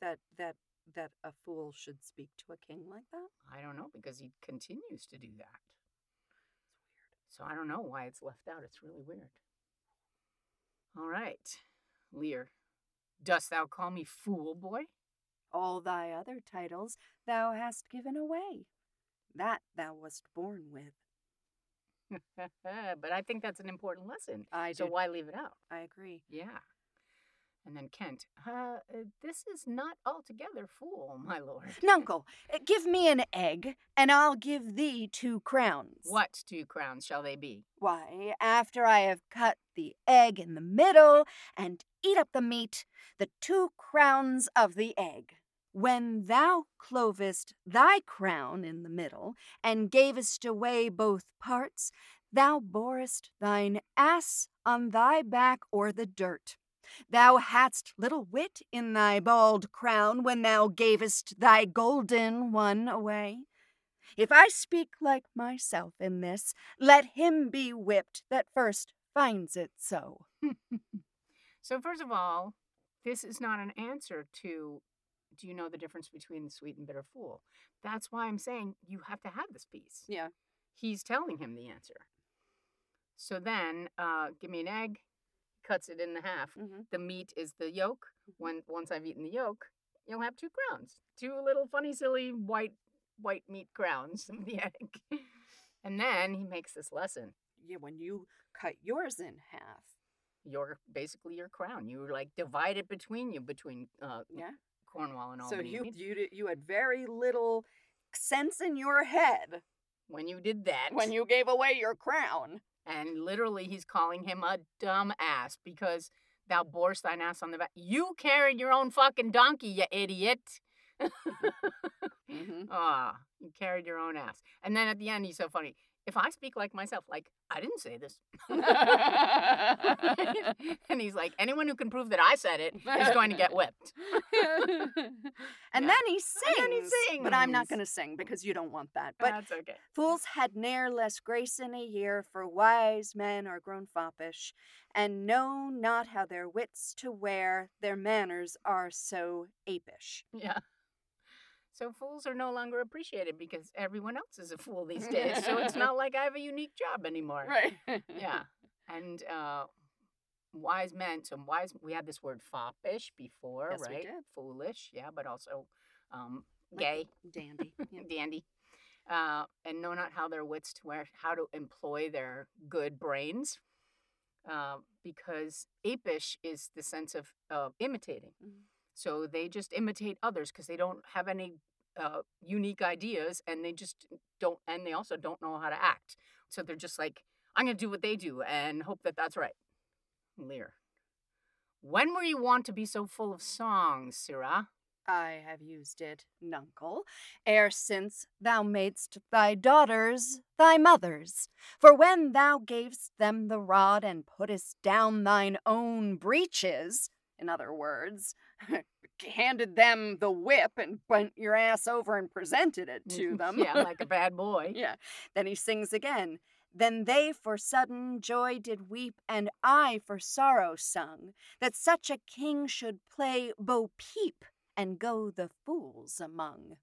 [SPEAKER 3] That that that a fool should speak to a king like that?
[SPEAKER 2] I don't know because he continues to do that. So I don't know why it's left out. It's really weird. All right, Lear, dost thou call me fool, boy?
[SPEAKER 3] All thy other titles thou hast given away. That thou wast born with. *laughs*
[SPEAKER 2] but I think that's an important lesson.
[SPEAKER 3] I
[SPEAKER 2] so
[SPEAKER 3] do.
[SPEAKER 2] why leave it out?
[SPEAKER 3] I agree.
[SPEAKER 2] Yeah. And then Kent, uh, uh, this is not altogether fool, *laughs* my lord.
[SPEAKER 3] Nuncle, uh, give me an egg, and I'll give thee two crowns.
[SPEAKER 2] What two crowns shall they be?
[SPEAKER 3] Why, after I have cut the egg in the middle and eat up the meat, the two crowns of the egg. When thou clovest thy crown in the middle, and gavest away both parts, thou borest thine ass on thy back o'er the dirt. Thou hadst little wit in thy bald crown when thou gavest thy golden one away. If I speak like myself in this, let him be whipped that first finds it so. *laughs*
[SPEAKER 2] So, first of all, this is not an answer to do you know the difference between the sweet and bitter fool? That's why I'm saying you have to have this piece.
[SPEAKER 3] Yeah.
[SPEAKER 2] He's telling him the answer. So then, uh, give me an egg, cuts it in the half.
[SPEAKER 3] Mm-hmm.
[SPEAKER 2] The meat is the yolk. When once I've eaten the yolk, you'll have two crowns, two little funny, silly white white meat crowns of the *laughs* egg. And then he makes this lesson.
[SPEAKER 3] Yeah, when you cut yours in half.
[SPEAKER 2] Your basically your crown. You like divide it between you between uh,
[SPEAKER 3] Yeah.
[SPEAKER 2] Cornwall and
[SPEAKER 3] all.
[SPEAKER 2] So
[SPEAKER 3] you you you had very little sense in your head
[SPEAKER 2] when you did that,
[SPEAKER 3] when you gave away your crown.
[SPEAKER 2] and literally he's calling him a dumb ass because thou borest thine ass on the back. You carried your own fucking donkey, you idiot. *laughs*
[SPEAKER 3] Mhm.
[SPEAKER 2] Ah, you carried your own ass. And then at the end, he's so funny. If I speak like myself, like I didn't say this, *laughs* *laughs* and he's like, anyone who can prove that I said it is going to get whipped. *laughs*
[SPEAKER 3] and
[SPEAKER 2] Yeah.
[SPEAKER 3] then he sings.
[SPEAKER 2] And then he
[SPEAKER 3] But I'm not going to sing because you don't want that. But
[SPEAKER 2] That's okay.
[SPEAKER 3] Fools had ne'er less grace in a year, for wise men are grown foppish, and know not how their wits to wear, their manners are so apish.
[SPEAKER 2] Yeah. So fools are no longer appreciated because everyone else is a fool these days. So it's *laughs* not like I have a unique job anymore.
[SPEAKER 3] Right.
[SPEAKER 2] Yeah. And uh wise men, so wise we had this word foppish before,
[SPEAKER 3] Yes,
[SPEAKER 2] right? Foolish, yeah, but also um
[SPEAKER 3] Like
[SPEAKER 2] gay,
[SPEAKER 3] Dandy. *laughs* Yeah.
[SPEAKER 2] dandy. Uh, and know not how their wits to wear, how to employ their good brains. Uh, because apish is the sense of imitating.
[SPEAKER 3] Mhm.
[SPEAKER 2] So they just imitate others because they don't have any uh, unique ideas and they just don't, and they also don't know how to act. So they're just like, I'm going to do what they do and hope that that's right. Lear. When were you wont to be so full of songs, Sirrah?
[SPEAKER 3] I have used it, nuncle, ere since thou madest thy daughters thy mothers. For when thou gavest them the rod and puttest down thine own breeches, in other words, *laughs* handed them the whip and bent your ass over and presented it to *laughs* them.
[SPEAKER 2] yeah, like a bad *laughs* boy.
[SPEAKER 3] yeah. Then he sings again. Then they for sudden joy did weep, and I for sorrow sung, that such a king should play Bo Peep and go the fools among.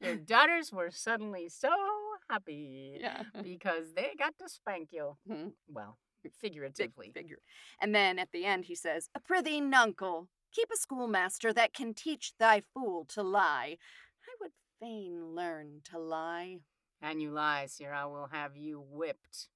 [SPEAKER 2] Your daughters were suddenly so happy
[SPEAKER 3] yeah.
[SPEAKER 2] because they got to spank you.
[SPEAKER 3] Mhm.
[SPEAKER 2] Well, Figuratively.
[SPEAKER 3] figure. And then at the end he says, "A prithee, nuncle, keep a schoolmaster that can teach thy fool to lie. I would fain learn to lie."
[SPEAKER 2] And you lie, sir, I will have you whipped.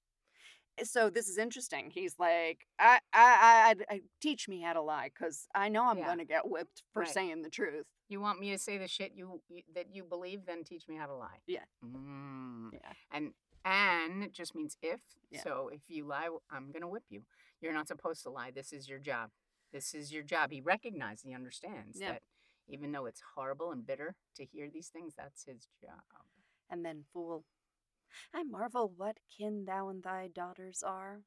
[SPEAKER 3] So this is interesting. He's like, "I, I, I, I teach me how to lie, cause I know I'm
[SPEAKER 2] Yeah.
[SPEAKER 3] gonna get whipped for
[SPEAKER 2] Right.
[SPEAKER 3] saying the truth."
[SPEAKER 2] You want me to say the shit you, you that you believe, then teach me how to lie.
[SPEAKER 3] Yeah.
[SPEAKER 2] Mm.
[SPEAKER 3] Yeah.
[SPEAKER 2] And and it just means if.
[SPEAKER 3] Yeah.
[SPEAKER 2] So if you lie, I'm gonna whip you. You're not supposed to lie. This is your job. This is your job. He recognizes, he understands
[SPEAKER 3] Yeah.
[SPEAKER 2] that even though it's horrible and bitter to hear these things, that's his job.
[SPEAKER 3] And then, fool, I marvel what kin thou and thy daughters are.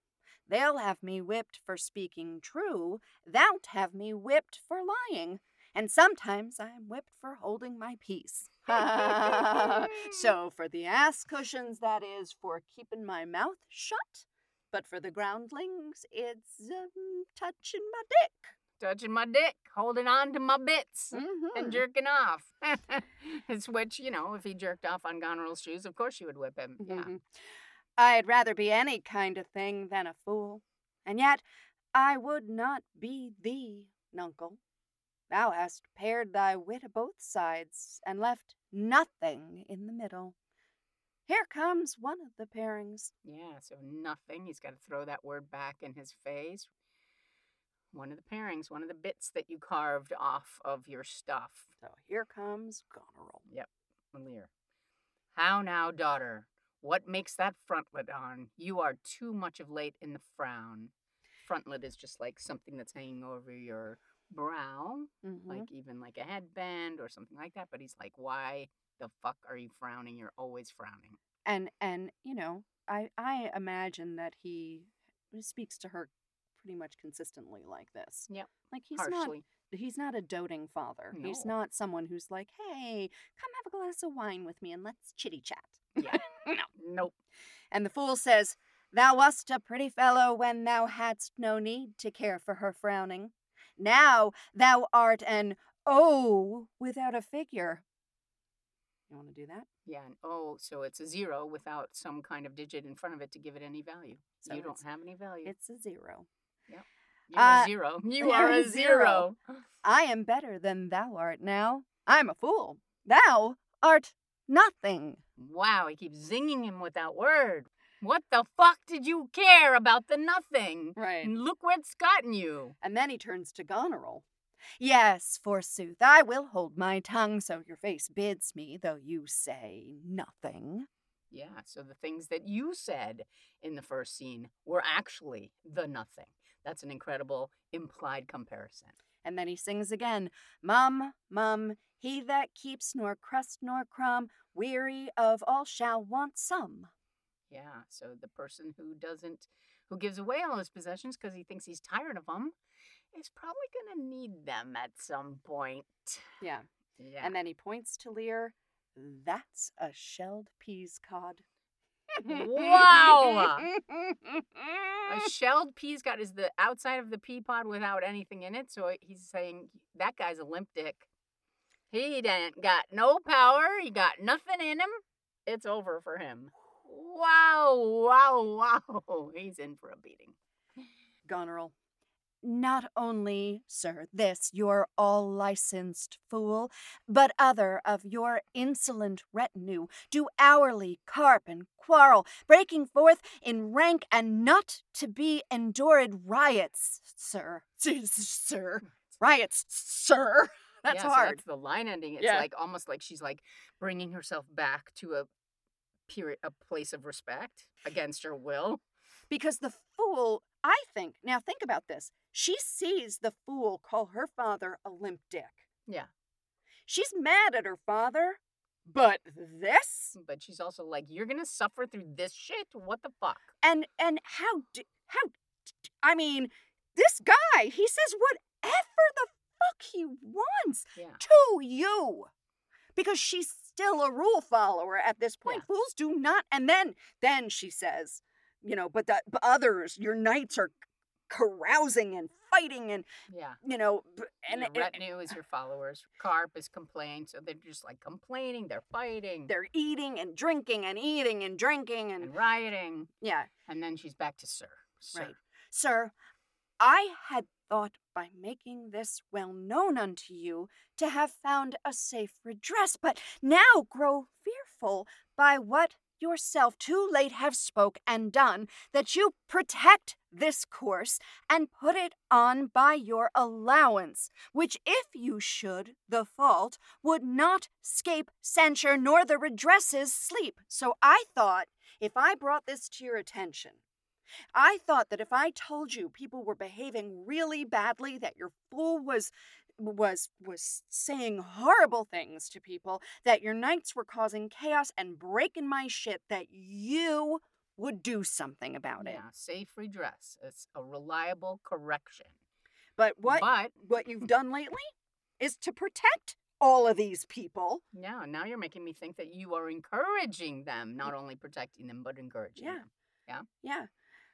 [SPEAKER 3] They'll have me whipped for speaking true, thou'lt have me whipped for lying, and sometimes I am whipped for holding my peace. *laughs* *laughs* so, for the ass cushions, that is for keeping my mouth shut, but for the groundlings, it's um, touching my dick.
[SPEAKER 2] Touching my dick, holding on to my bits.
[SPEAKER 3] Mhm.
[SPEAKER 2] And jerking off. *laughs* it's which, you know, if he jerked off on Goneril's shoes, of course you would whip him. Yeah.
[SPEAKER 3] Mhm. I'd rather be any kind of thing than a fool, and yet I would not be thee, nuncle. Thou hast pared thy wit o' both sides, and left nothing in the middle. Here comes one of the pairings.
[SPEAKER 2] Yeah, so nothing. He's got to throw that word back in his face. One of the pairings, one of the bits that you carved off of your stuff.
[SPEAKER 3] So here comes Goneril.
[SPEAKER 2] Yep, Lear. How now, daughter? What makes that frontlet on? You are too much of late in the frown. Frontlet is just like something that's hanging over your brow,
[SPEAKER 3] Mhm.
[SPEAKER 2] like even like a headband or something like that. But he's like, why the fuck are you frowning? You're always frowning.
[SPEAKER 3] and and you know, I I imagine that he speaks to her pretty much consistently like this.
[SPEAKER 2] Yep.
[SPEAKER 3] Like he's not he's not a doting father. He's not someone who's like, "Hey, come have a glass of wine with me and let's chitty chat."
[SPEAKER 2] Yeah. *laughs*
[SPEAKER 3] no.
[SPEAKER 2] Nope.
[SPEAKER 3] And the fool says, "Thou wast a pretty fellow when thou hadst no need to care for her frowning. Now thou art an O without a figure." You want to do that?
[SPEAKER 2] Yeah, and oh, so it's a zero without some kind of digit in front of it to give it any value.
[SPEAKER 3] So
[SPEAKER 2] you don't have any value.
[SPEAKER 3] It's a zero.
[SPEAKER 2] You're
[SPEAKER 3] uh,
[SPEAKER 2] a zero. You
[SPEAKER 3] you're a *laughs*
[SPEAKER 2] a zero. *gasps*
[SPEAKER 3] I am better than thou art now. I'm a fool. Thou art nothing.
[SPEAKER 2] Wow, he keeps zinging him with that word. What the fuck did you care about the nothing?
[SPEAKER 3] Right.
[SPEAKER 2] And look where it's gotten you.
[SPEAKER 3] And then he turns to Goneril. Yes, forsooth, I will hold my tongue, so your face bids me, though you say nothing.
[SPEAKER 2] Yeah, so the things that you said in the first scene were actually the nothing. That's an incredible implied comparison.
[SPEAKER 3] And then he sings again, Mum, mum, he that keeps nor crust nor crumb, weary of all shall want some.
[SPEAKER 2] Yeah, so the person who doesn't, who gives away all his possessions because he thinks he's tired of them, is probably going to need them at some point.
[SPEAKER 3] Yeah.
[SPEAKER 2] Yeah.
[SPEAKER 3] And then he points to Lear. That's a shelled peascod.
[SPEAKER 2] Wow. a *laughs* shelled peascod is the outside of the pea pod without anything in it. So he's saying that guy's a limp dick. He didn't got no power. He got nothing in him. It's over for him. Wow, wow, wow. *laughs* He's in for a beating.
[SPEAKER 3] Goneril. Not only, sir, this your all licensed fool, but other of your insolent retinue do hourly carp and quarrel, breaking forth in rank and not to be endured riots, sir. *laughs* sir. Riots, sir. *laughs* That's
[SPEAKER 2] yeah, so
[SPEAKER 3] hard.
[SPEAKER 2] that's the line ending. It's
[SPEAKER 3] Yeah.
[SPEAKER 2] like almost like she's like bringing herself back to a period, a place of respect against her will.
[SPEAKER 3] Because the fool, I think, now think about this. She sees the fool call her father a limp dick.
[SPEAKER 2] Yeah.
[SPEAKER 3] She's mad at her father, but this
[SPEAKER 2] But she's also like, you're gonna suffer through this shit. What the fuck?
[SPEAKER 3] and and how d- how i mean, this guy, he says whatever the fuck he wants
[SPEAKER 2] Yeah.
[SPEAKER 3] to you. Because she's still a rule follower at this point. Fools do not and then then she says, you know, but the but others, your knights are carousing and fighting and
[SPEAKER 2] Yeah.
[SPEAKER 3] you know and
[SPEAKER 2] And
[SPEAKER 3] it-
[SPEAKER 2] retinue is your followers. Carp is complained, so they're just like complaining, they're fighting,
[SPEAKER 3] they're eating and drinking and eating and drinking and
[SPEAKER 2] and rioting.
[SPEAKER 3] yeah
[SPEAKER 2] And then she's back to Sir. sir.
[SPEAKER 3] Right. Sir, I had thought by making this well known unto you to have found a safe redress, but now grow fearful by what yourself too late have spoke and done, that you protect this course and put it on by your allowance, which if you should the fault would not scape censure nor the redresses sleep. So I thought if I brought this to your attention, I thought that if I told you people were behaving really badly, that your fool was was was saying horrible things to people, that your knights were causing chaos and breaking my shit, that you would do something about it.
[SPEAKER 2] Yeah, safe redress. It's a reliable correction.
[SPEAKER 3] But what
[SPEAKER 2] But
[SPEAKER 3] what you've *laughs* done lately is to protect all of these people.
[SPEAKER 2] yeah, now you're making me think that you are encouraging them, not only protecting them, but encouraging
[SPEAKER 3] Yeah.
[SPEAKER 2] them.
[SPEAKER 3] Yeah.
[SPEAKER 2] You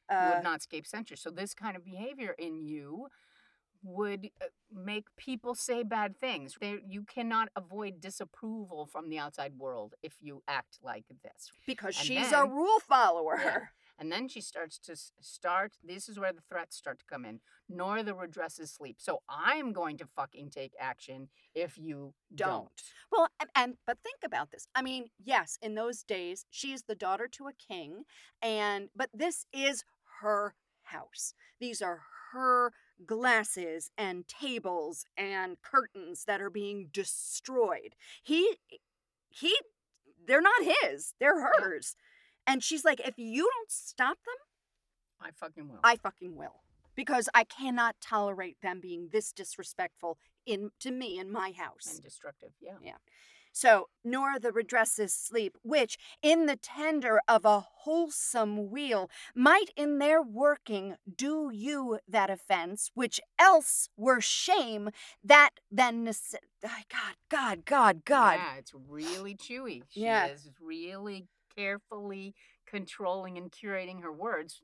[SPEAKER 3] Uh,
[SPEAKER 2] would not escape censure. So this kind of behavior in you would uh, make people say bad things. They, you cannot avoid disapproval from the outside world if you act like this.
[SPEAKER 3] because
[SPEAKER 2] and
[SPEAKER 3] she's a rule follower.
[SPEAKER 2] Yeah. *laughs* And then she starts to start. This is where the threats start to come in. Nor the redresses sleep. So I'm going to fucking take action if you
[SPEAKER 3] Don't.
[SPEAKER 2] don't.
[SPEAKER 3] Well, and, and but think about this. I mean, yes, in those days, she is the daughter to a king, and but this is her house. These are her glasses and tables and curtains that are being destroyed. He he they're not his. They're hers. And she's like, if you don't stop them,
[SPEAKER 2] I fucking will.
[SPEAKER 3] I fucking will. Because I cannot tolerate them being this disrespectful in to me in my house.
[SPEAKER 2] and destructive. Yeah.
[SPEAKER 3] So, nor the redresses sleep, which in the tender of a wholesome weal might in their working do you that offense, which else were shame, that then nece- God, God, God, God.
[SPEAKER 2] Yeah, it's really chewy. She
[SPEAKER 3] Yeah.
[SPEAKER 2] is really carefully controlling and curating her words.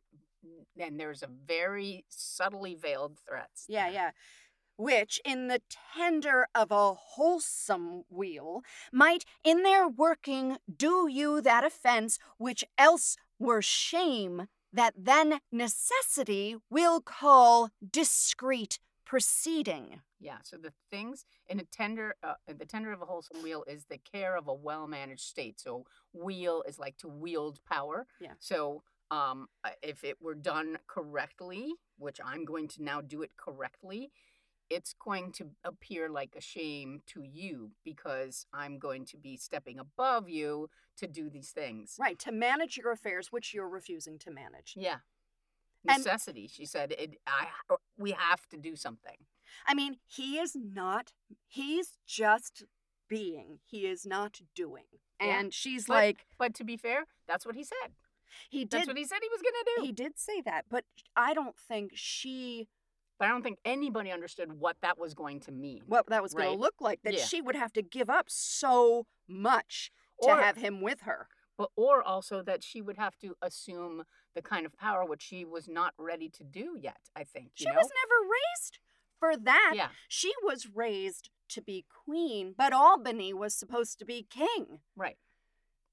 [SPEAKER 2] And there's a very subtly veiled threats.
[SPEAKER 3] Yeah, yeah. Which, in the tender of a wholesome weal, might in their working do you that offense, which else were shame, that then necessity will call discreet proceeding.
[SPEAKER 2] Yeah. So the things in a tender, uh, the tender of a wholesome weal is the care of a well-managed state. So wheel is like to wield power.
[SPEAKER 3] Yeah.
[SPEAKER 2] So um, uh, if it were done correctly, which I'm going to now do it correctly, it's going to appear like a shame to you because I'm going to be stepping above you to do these things.
[SPEAKER 3] Right, to manage your affairs, which you're refusing to manage.
[SPEAKER 2] Yeah.
[SPEAKER 3] And-
[SPEAKER 2] Necessity. she said, it, I, uh, we have to do something.
[SPEAKER 3] I mean, he is not, he's just being, he is not doing.
[SPEAKER 2] Yeah,
[SPEAKER 3] And she's
[SPEAKER 2] but-
[SPEAKER 3] like,
[SPEAKER 2] But to be fair, that's what he said.
[SPEAKER 3] he
[SPEAKER 2] That's
[SPEAKER 3] did,
[SPEAKER 2] what he said he was going to do.
[SPEAKER 3] he did say that, but I don't think she
[SPEAKER 2] but I don't think anybody understood what that was going to mean.
[SPEAKER 3] what that was going to look like that
[SPEAKER 2] Yeah.
[SPEAKER 3] she would have to give up so much to
[SPEAKER 2] Or-
[SPEAKER 3] have him with her
[SPEAKER 2] But or also that she would have to assume the kind of power which she was not ready to do yet. I think you
[SPEAKER 3] she
[SPEAKER 2] know.
[SPEAKER 3] was never raised for that
[SPEAKER 2] yeah,
[SPEAKER 3] she was raised to be queen but albany was supposed to be king
[SPEAKER 2] right.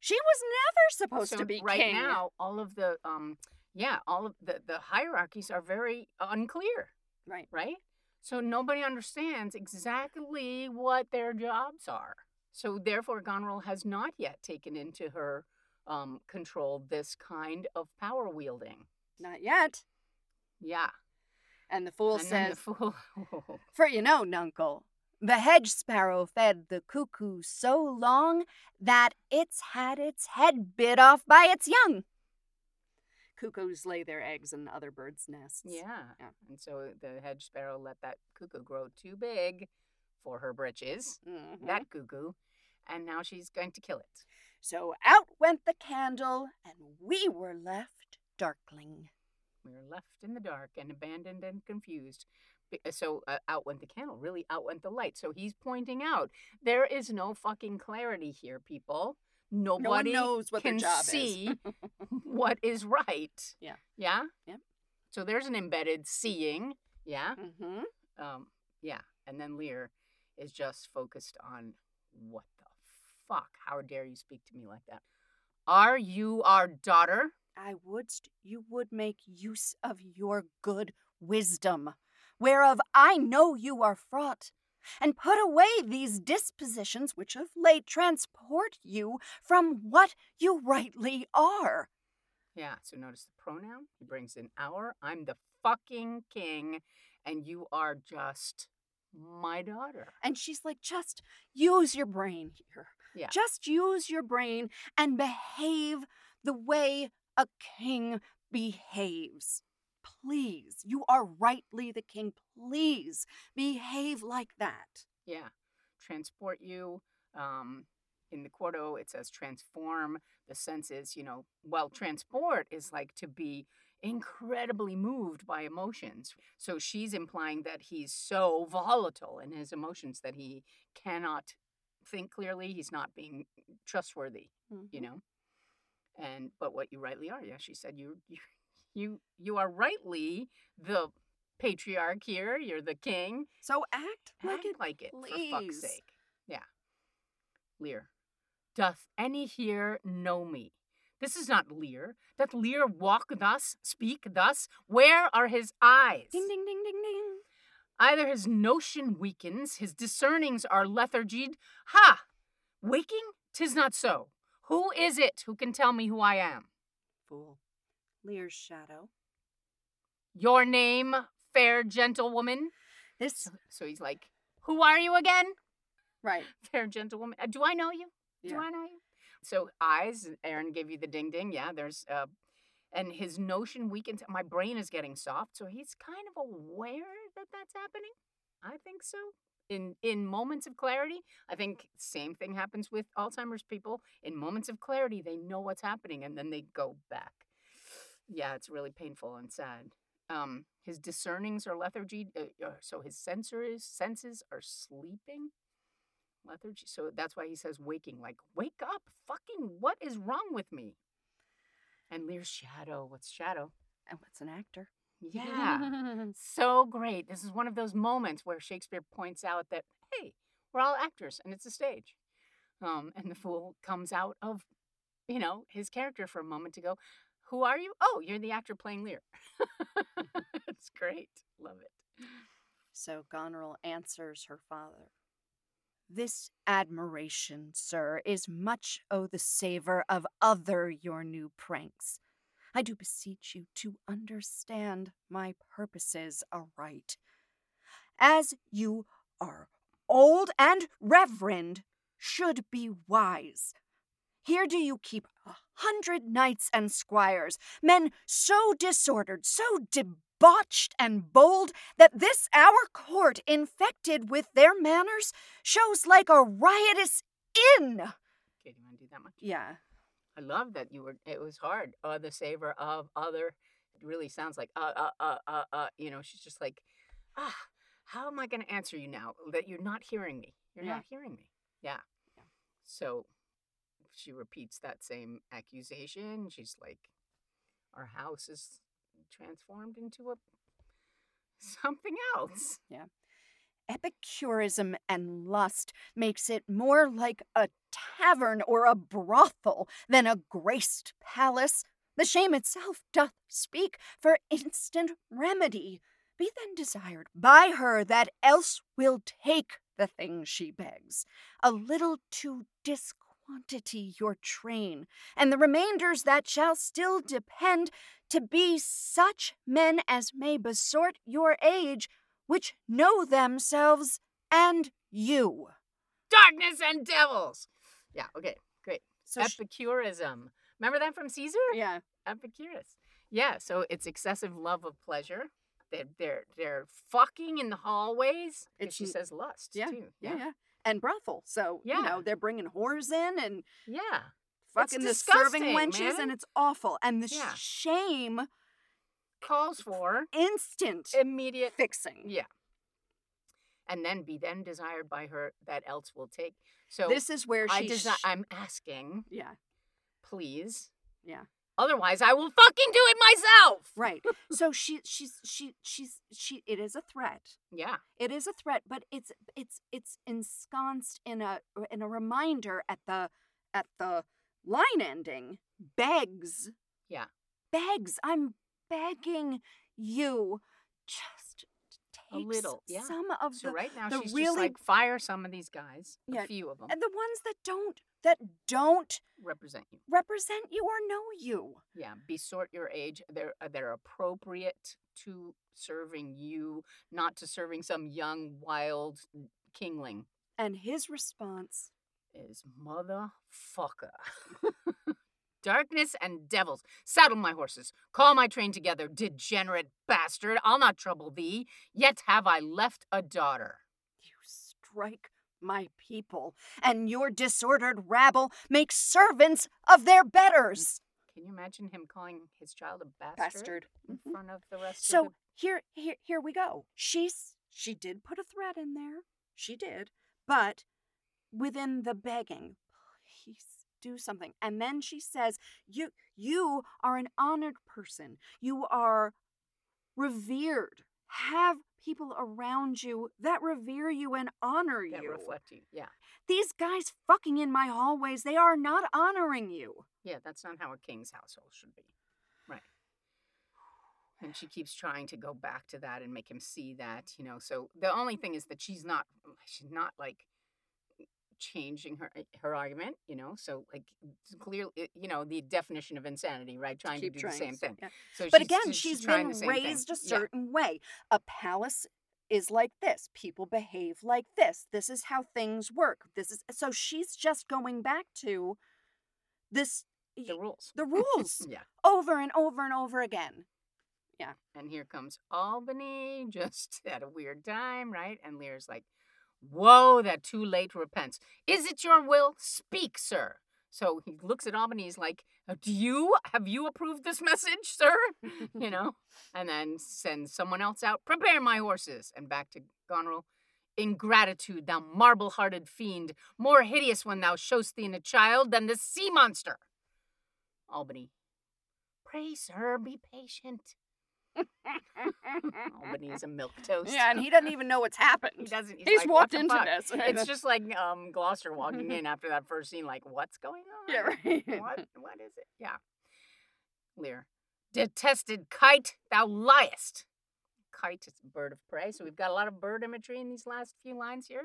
[SPEAKER 3] she was never supposed
[SPEAKER 2] so
[SPEAKER 3] to be
[SPEAKER 2] right
[SPEAKER 3] king
[SPEAKER 2] now, all of the um, yeah, all of the the hierarchies are very unclear,
[SPEAKER 3] right
[SPEAKER 2] right? So nobody understands exactly what their jobs are. So therefore, Goneril has not yet taken into her um, control this kind of power wielding.
[SPEAKER 3] not yet
[SPEAKER 2] Yeah.
[SPEAKER 3] and the fool
[SPEAKER 2] and
[SPEAKER 3] says
[SPEAKER 2] the fool. *laughs*
[SPEAKER 3] For you know, Nuncle, the hedge sparrow fed the cuckoo so long that it's had its head bit off by its young. Cuckoos lay their eggs in other birds' nests.
[SPEAKER 2] yeah.
[SPEAKER 3] Yeah.
[SPEAKER 2] And so the hedge sparrow let that cuckoo grow too big for her britches,
[SPEAKER 3] Mhm.
[SPEAKER 2] that cuckoo, and now she's going to kill it.
[SPEAKER 3] So out went the candle, and we were left darkling.
[SPEAKER 2] We were left in the dark and abandoned and confused. Uh, So uh, out went the candle, really out went the light. So he's pointing out there is no fucking clarity here, people.
[SPEAKER 3] No
[SPEAKER 2] Nobody
[SPEAKER 3] knows what their
[SPEAKER 2] can
[SPEAKER 3] job
[SPEAKER 2] see
[SPEAKER 3] is. *laughs*
[SPEAKER 2] what is right.
[SPEAKER 3] Yeah.
[SPEAKER 2] Yeah.
[SPEAKER 3] Yep.
[SPEAKER 2] So there's an embedded seeing. Yeah.
[SPEAKER 3] hmm
[SPEAKER 2] Um. Yeah. And then Lear is just focused on what the fuck? How dare you speak to me like that? Are you our daughter?
[SPEAKER 3] I wouldst you would make use of your good wisdom, whereof I know you are fraught, and put away these dispositions which of late transport you from what you rightly are.
[SPEAKER 2] Yeah, so notice the pronoun. He brings in our. I'm the fucking king, and you are just my daughter.
[SPEAKER 3] And she's like, just use your brain here.
[SPEAKER 2] Yeah.
[SPEAKER 3] Just use your brain and behave the way a king behaves. Please, you are rightly the king. Please behave like that.
[SPEAKER 2] Yeah. Transport you. Um, in the quarto, it says transform. The sense is, you know, well, transport is like to be incredibly moved by emotions. So she's implying that he's so volatile in his emotions that he cannot think clearly. He's not being trustworthy, you
[SPEAKER 3] Mhm.
[SPEAKER 2] know. And but what you rightly are, yeah, she said you you you you are rightly the patriarch here. You're the king.
[SPEAKER 3] So act like
[SPEAKER 2] Act
[SPEAKER 3] it.
[SPEAKER 2] like it, for fuck's sake. Yeah. Lear. Doth any here know me? This is not Lear. Doth Lear walk thus, speak thus? Where are his eyes?
[SPEAKER 3] Ding ding ding ding ding.
[SPEAKER 2] Either his notion weakens, his discernings are lethargied. Ha! Waking? Tis not so. Who is it who can tell me who I am?
[SPEAKER 3] Fool. Lear's shadow.
[SPEAKER 2] Your name, fair gentlewoman?
[SPEAKER 3] This
[SPEAKER 2] So, he's like, Who are you again?
[SPEAKER 3] right. *laughs*
[SPEAKER 2] Fair gentlewoman. Uh, do I know you? Do I know you? So eyes, Aaron gave you the ding ding. Yeah, there's uh and his notion weakens. My brain is getting soft, so he's kind of aware that that's happening. I think so. In in moments of clarity, I think same thing happens with Alzheimer's people. In moments of clarity, they know what's happening, and then they go back. Yeah, it's really painful and sad. Um, his discernings are lethargy, uh, uh, so his sensors senses are sleeping lethargy. So that's why he says waking, like, wake up, fucking, what is wrong with me? And Lear's shadow. What's shadow?
[SPEAKER 3] And what's an actor?
[SPEAKER 2] Yeah. *laughs* so great. This is one of those moments where Shakespeare points out that, hey, we're all actors and it's a stage. Um, and the fool comes out of, you know, his character for a moment to go, who are you? Oh, you're the actor playing Lear. Mm-hmm. *laughs* it's great. Love it.
[SPEAKER 3] So Goneril answers her father. This admiration, sir, is much o' the savour of other your new pranks. I do beseech you to understand my purposes aright. As you are old and reverend, should be wise. Here do you keep a hundred knights and squires, men so disordered, so debauched and bold, that this our court, infected with their manners, shows like a riotous inn.
[SPEAKER 2] Okay, do you want to do that much?
[SPEAKER 3] Yeah.
[SPEAKER 2] I love that you were. It was hard. Uh, the savor of other. It really sounds like uh uh uh uh uh. You know, she's just like, ah, how am I going to answer you now that you're not hearing me? You're
[SPEAKER 3] Yeah.
[SPEAKER 2] not hearing me. Yeah.
[SPEAKER 3] Yeah.
[SPEAKER 2] So, she repeats that same accusation. She's like, our house is transformed into a *laughs* something else. Yeah.
[SPEAKER 3] Epicurism and lust makes it more like a tavern or a brothel than a graced palace. The shame itself doth speak for instant remedy. Be then desired by her that else will take the thing she begs, a little too to disquantity your train, and the remainders that shall still depend to be such men as may besort your age which know themselves and you.
[SPEAKER 2] Darkness and devils. Yeah. Okay. Great.
[SPEAKER 3] So sh-
[SPEAKER 2] Epicurism. Remember that from Caesar?
[SPEAKER 3] yeah,
[SPEAKER 2] Epicurus. Yeah, so it's excessive love of pleasure. They're they're they're fucking in the hallways. And
[SPEAKER 3] It's
[SPEAKER 2] she says lust
[SPEAKER 3] yeah,
[SPEAKER 2] too.
[SPEAKER 3] yeah, yeah, and brothel. So you know they're bringing whores in and
[SPEAKER 2] Yeah.
[SPEAKER 3] fucking the serving wenches,
[SPEAKER 2] man.
[SPEAKER 3] and it's awful. And the
[SPEAKER 2] Yeah.
[SPEAKER 3] shame,
[SPEAKER 2] Calls for
[SPEAKER 3] instant
[SPEAKER 2] immediate
[SPEAKER 3] fixing.
[SPEAKER 2] Yeah. and then be then desired by her that else will take. So
[SPEAKER 3] this is where she.
[SPEAKER 2] I desi-
[SPEAKER 3] sh-
[SPEAKER 2] I'm asking,
[SPEAKER 3] yeah,
[SPEAKER 2] please.
[SPEAKER 3] Yeah.
[SPEAKER 2] Otherwise, I will fucking do it myself.
[SPEAKER 3] right. so she, she's, she, she's, she. It is a threat.
[SPEAKER 2] Yeah.
[SPEAKER 3] It is a threat, but it's it's it's ensconced in a in a reminder at the at the line ending begs
[SPEAKER 2] Yeah.
[SPEAKER 3] begs, I'm begging you, just
[SPEAKER 2] A little, yeah.
[SPEAKER 3] some of
[SPEAKER 2] So
[SPEAKER 3] the
[SPEAKER 2] right now
[SPEAKER 3] the
[SPEAKER 2] she's just like fire some of these guys,
[SPEAKER 3] Yeah,
[SPEAKER 2] a few of them
[SPEAKER 3] and the ones that don't that don't
[SPEAKER 2] represent you.
[SPEAKER 3] represent you or know you.
[SPEAKER 2] Yeah, be sort your age. They're uh, they're appropriate to serving you, not to serving some young wild kingling.
[SPEAKER 3] And his response,
[SPEAKER 2] Is motherfucker. *laughs* Darkness and devils, saddle my horses, call my train together, degenerate bastard. I'll not trouble thee. Yet have I left a daughter.
[SPEAKER 3] you strike my people, and your disordered rabble make servants of their betters.
[SPEAKER 2] Can you imagine him calling his child a bastard,
[SPEAKER 3] Bastard.
[SPEAKER 2] in
[SPEAKER 3] Mhm.
[SPEAKER 2] front of the rest of
[SPEAKER 3] So
[SPEAKER 2] the
[SPEAKER 3] here, here, here we go. She's she did put a threat in there. She did, but within the begging, please do something. And then she says, "You, you are an honored person. You are revered. Have people around you that revere you and honor
[SPEAKER 2] that
[SPEAKER 3] you.
[SPEAKER 2] reflect you? Yeah.
[SPEAKER 3] These guys fucking in my hallways, they are not honoring you."
[SPEAKER 2] Yeah, that's not how a king's household should be. Right. And she keeps trying to go back to that and make him see that, you know. So the only thing is that she's not she's not like changing her eh, her argument, you know. So like clearly, you know, the definition of insanity, right? Trying to,
[SPEAKER 3] Keep
[SPEAKER 2] do
[SPEAKER 3] trying
[SPEAKER 2] the same
[SPEAKER 3] to
[SPEAKER 2] thing.
[SPEAKER 3] yeah.
[SPEAKER 2] So
[SPEAKER 3] But
[SPEAKER 2] she's,
[SPEAKER 3] again,
[SPEAKER 2] she's
[SPEAKER 3] she's been
[SPEAKER 2] same thing.
[SPEAKER 3] raised a
[SPEAKER 2] Yeah.
[SPEAKER 3] certain way. A palace is like this. People behave like this. This is how things work. This is so she's just going back to this
[SPEAKER 2] the rules.
[SPEAKER 3] the *laughs* rules
[SPEAKER 2] Yeah.
[SPEAKER 3] over and over and over again. Yeah.
[SPEAKER 2] And here comes Albany *laughs* just at a weird time, right? And Lear's like, Whoa, that too late repents. Is it your will? Speak, sir. So he looks at Albany, he's like, "Uh, Do you have you approved this message, sir? *laughs* you know? And then sends someone else out, prepare my horses, and back to Goneril. Ingratitude, thou marble hearted fiend, more hideous when thou show'st thee in a child than the sea monster. Albany. Pray, sir, be patient. Albany is a milk *laughs* toast.
[SPEAKER 3] yeah, and he doesn't even know what's happened.
[SPEAKER 2] He doesn't. He's,
[SPEAKER 3] He's
[SPEAKER 2] like,
[SPEAKER 3] walked into
[SPEAKER 2] fuck?"
[SPEAKER 3] this. *laughs*
[SPEAKER 2] It's just like um Gloucester walking in after that first scene, like, what's going on?
[SPEAKER 3] yeah, right.
[SPEAKER 2] What *laughs* what is it? Yeah. Lear. Detested kite, thou liest. Kite is a bird of prey, so we've got a lot of bird imagery in these last few lines here.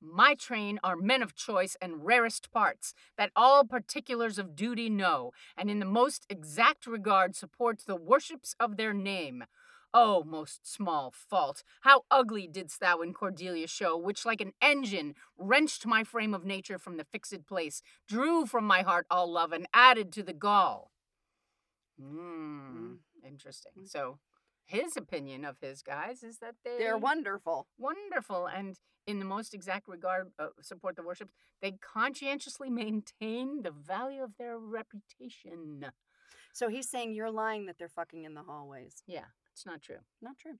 [SPEAKER 2] My train are men of choice and rarest parts, that all particulars of duty know, and in the most exact regard supports the worships of their name. Oh, most small fault, how ugly didst thou in Cordelia show, which like an engine wrenched my frame of nature from the fixed place, drew from my heart all love, and added to the gall. Mm, interesting.
[SPEAKER 3] Mm.
[SPEAKER 2] So, his opinion of his guys is that they
[SPEAKER 3] They're wonderful.
[SPEAKER 2] wonderful and in the most exact regard uh, support the worship. they conscientiously maintain the value of their reputation
[SPEAKER 3] So he's saying you're lying that they're fucking in the hallways.
[SPEAKER 2] yeah it's not true
[SPEAKER 3] Not true.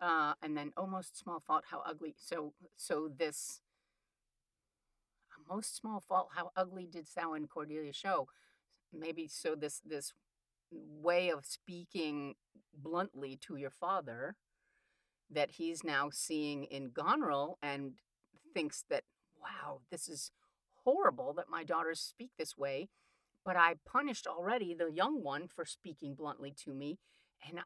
[SPEAKER 2] uh, and then almost small fault how ugly so so this most small fault how ugly didst thou in cordelia show maybe so this this way of speaking bluntly to your father that he's now seeing in Goneril and thinks that wow this is horrible that my daughters speak this way but I punished already the young one for speaking bluntly to me and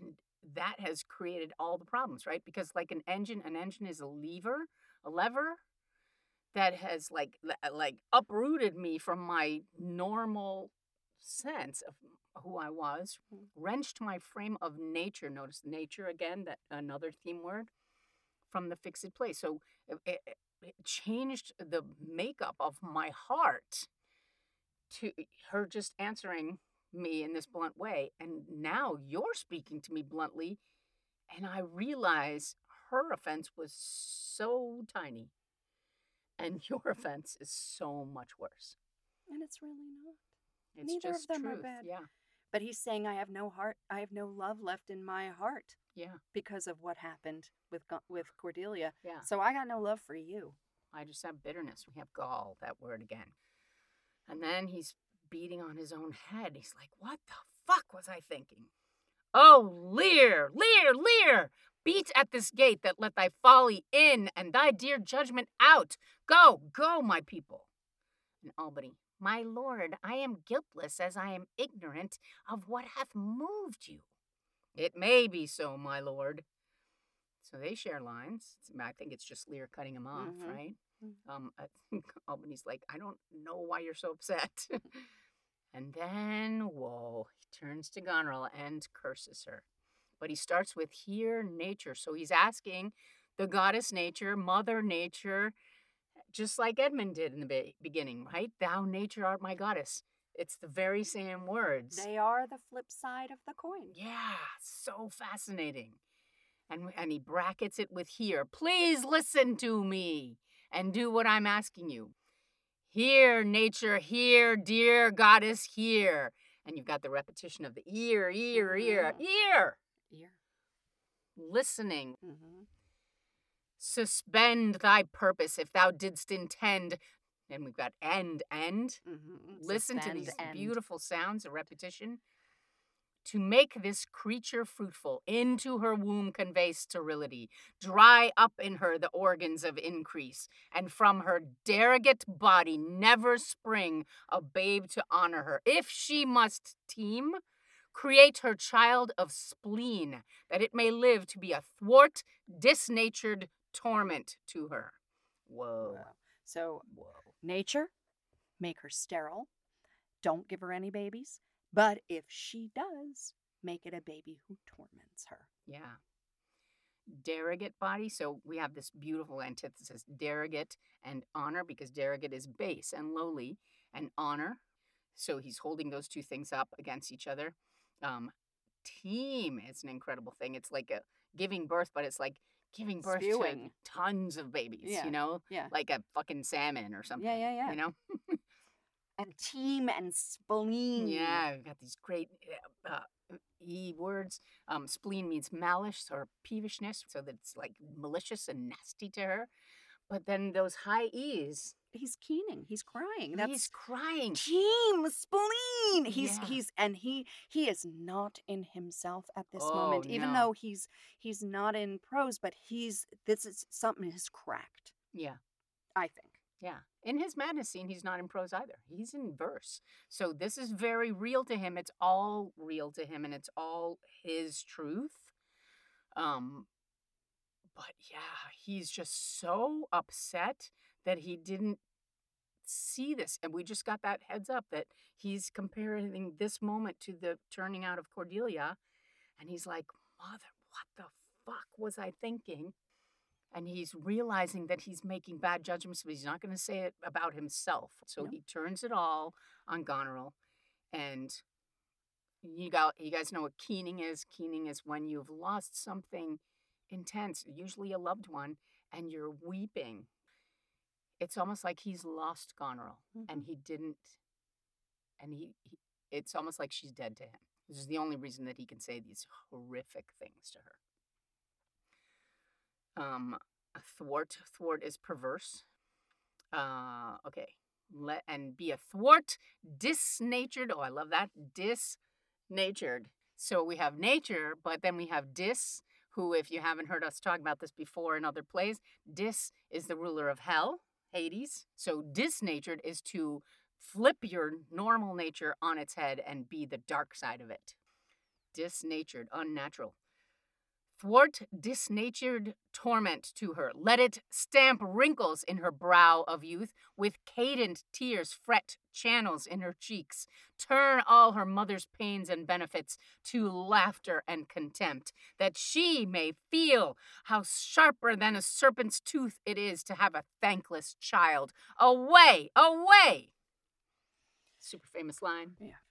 [SPEAKER 2] and that has created all the problems right? Because like an engine an engine is a lever a lever that has like like uprooted me from my normal sense of who I was, mm. wrenched my frame of nature. Notice nature again, that another theme word from the fixed place. So it, it, it changed the makeup of my heart to her just answering me in this blunt way. And now you're speaking to me bluntly, and I realize her offense was so tiny, and *laughs* your offense is so much worse.
[SPEAKER 3] And it's really not.
[SPEAKER 2] It's
[SPEAKER 3] Neither of
[SPEAKER 2] just
[SPEAKER 3] them are bad.
[SPEAKER 2] Yeah,
[SPEAKER 3] But he's saying I have no heart. I have no love left in my heart
[SPEAKER 2] yeah,
[SPEAKER 3] because of what happened with with Cordelia.
[SPEAKER 2] yeah.
[SPEAKER 3] So I got no love for you.
[SPEAKER 2] I just have bitterness. We have gall, that word again. And then he's beating on his own head. He's like, What the fuck was I thinking? Oh, Lear, Lear, Lear! Beat at this gate that let thy folly in and thy dear judgment out. Go, go, my people. In Albany, my lord, I am guiltless as I am ignorant of what hath moved you. It may be so, my lord. So they share lines. I think it's just Lear cutting him off,
[SPEAKER 3] Mhm.
[SPEAKER 2] right?
[SPEAKER 3] Mhm.
[SPEAKER 2] Um, I think *laughs* Albany's like, I don't know why you're so upset. *laughs* and then, whoa, he turns to Goneril and curses her. But he starts with hear nature. So he's asking the goddess nature, mother nature, just like Edmund did in the be- beginning, right? Thou nature art my goddess. It's the very same words.
[SPEAKER 3] They are the flip side of the coin.
[SPEAKER 2] Yeah, so fascinating. And and he brackets it with hear. Please listen to me and do what I'm asking you. Hear, nature, hear, dear goddess, hear. And you've got the repetition of the ear, ear, ear, ear.
[SPEAKER 3] Ear.
[SPEAKER 2] Listening.
[SPEAKER 3] Mm-hmm.
[SPEAKER 2] Suspend thy purpose if thou didst intend. And we've got end, end.
[SPEAKER 3] Mm-hmm.
[SPEAKER 2] Listen to these beautiful sounds, a repetition. To make this creature fruitful, into her womb convey sterility, dry up in her the organs of increase, and from her derogate body never spring a babe to honor her. If she must teem, create her child of spleen, that it may live to be a thwart, disnatured torment to her. Whoa.
[SPEAKER 3] So
[SPEAKER 2] Whoa.
[SPEAKER 3] nature, make her sterile. Don't give her any babies. But if she does, make it a baby who torments her.
[SPEAKER 2] Yeah. Derogate body. So we have this beautiful antithesis derogate and honor because derogate is base and lowly, and honor. So he's holding those two things up against each other. Um, teem is an incredible thing. It's like a giving birth, but it's like giving birth
[SPEAKER 3] Spewing.
[SPEAKER 2] to tons of babies,
[SPEAKER 3] Yeah,
[SPEAKER 2] you know?
[SPEAKER 3] yeah.
[SPEAKER 2] Like a fucking salmon or something.
[SPEAKER 3] yeah, yeah. yeah.
[SPEAKER 2] You know?
[SPEAKER 3] And teem and spleen.
[SPEAKER 2] Yeah, we've got these great uh, uh, E words. Um, spleen means malice or peevishness, so that it's like malicious and nasty to her. But then those high E's,
[SPEAKER 3] He's keening. He's crying. That's
[SPEAKER 2] he's crying.
[SPEAKER 3] teem spleen. He's
[SPEAKER 2] Yeah.
[SPEAKER 3] he's and he he is not in himself at this
[SPEAKER 2] Oh,
[SPEAKER 3] moment. Even
[SPEAKER 2] no.
[SPEAKER 3] though he's he's not in prose, but he's this is something has cracked.
[SPEAKER 2] Yeah,
[SPEAKER 3] I think.
[SPEAKER 2] yeah. In his madness scene, he's not in prose either. He's in verse. So this is very real to him. It's all real to him, and it's all his truth. Um, but yeah, he's just so upset that he didn't see this. And we just got that heads up that he's comparing this moment to the turning out of Cordelia. And he's like, Mother, what the fuck was I thinking? And he's realizing that he's making bad judgments, but he's not going to say it about himself. So
[SPEAKER 3] No.
[SPEAKER 2] he turns it all on Goneril. And you got you guys know what keening is. Keening is when you've lost something intense, usually a loved one, and you're weeping. It's almost like he's lost Goneril and he didn't and he, he it's almost like she's dead to him. This is the only reason that he can say these horrific things to her. Um a thwart thwart is perverse. Uh okay. Let and be a thwart, disnatured. Oh, I love that. Disnatured. So we have nature, but then we have dis, who, if you haven't heard us talk about this before in other plays, dis is the ruler of hell, Hades. So disnatured is to flip your normal nature on its head and be the dark side of it. Disnatured, unnatural. Thwart disnatured torment to her. Let it stamp wrinkles in her brow of youth, with cadent tears fret channels in her cheeks. Turn all her mother's pains and benefits to laughter and contempt, that she may feel how sharper than a serpent's tooth it is to have a thankless child. Away, away! Super famous line.
[SPEAKER 3] Yeah.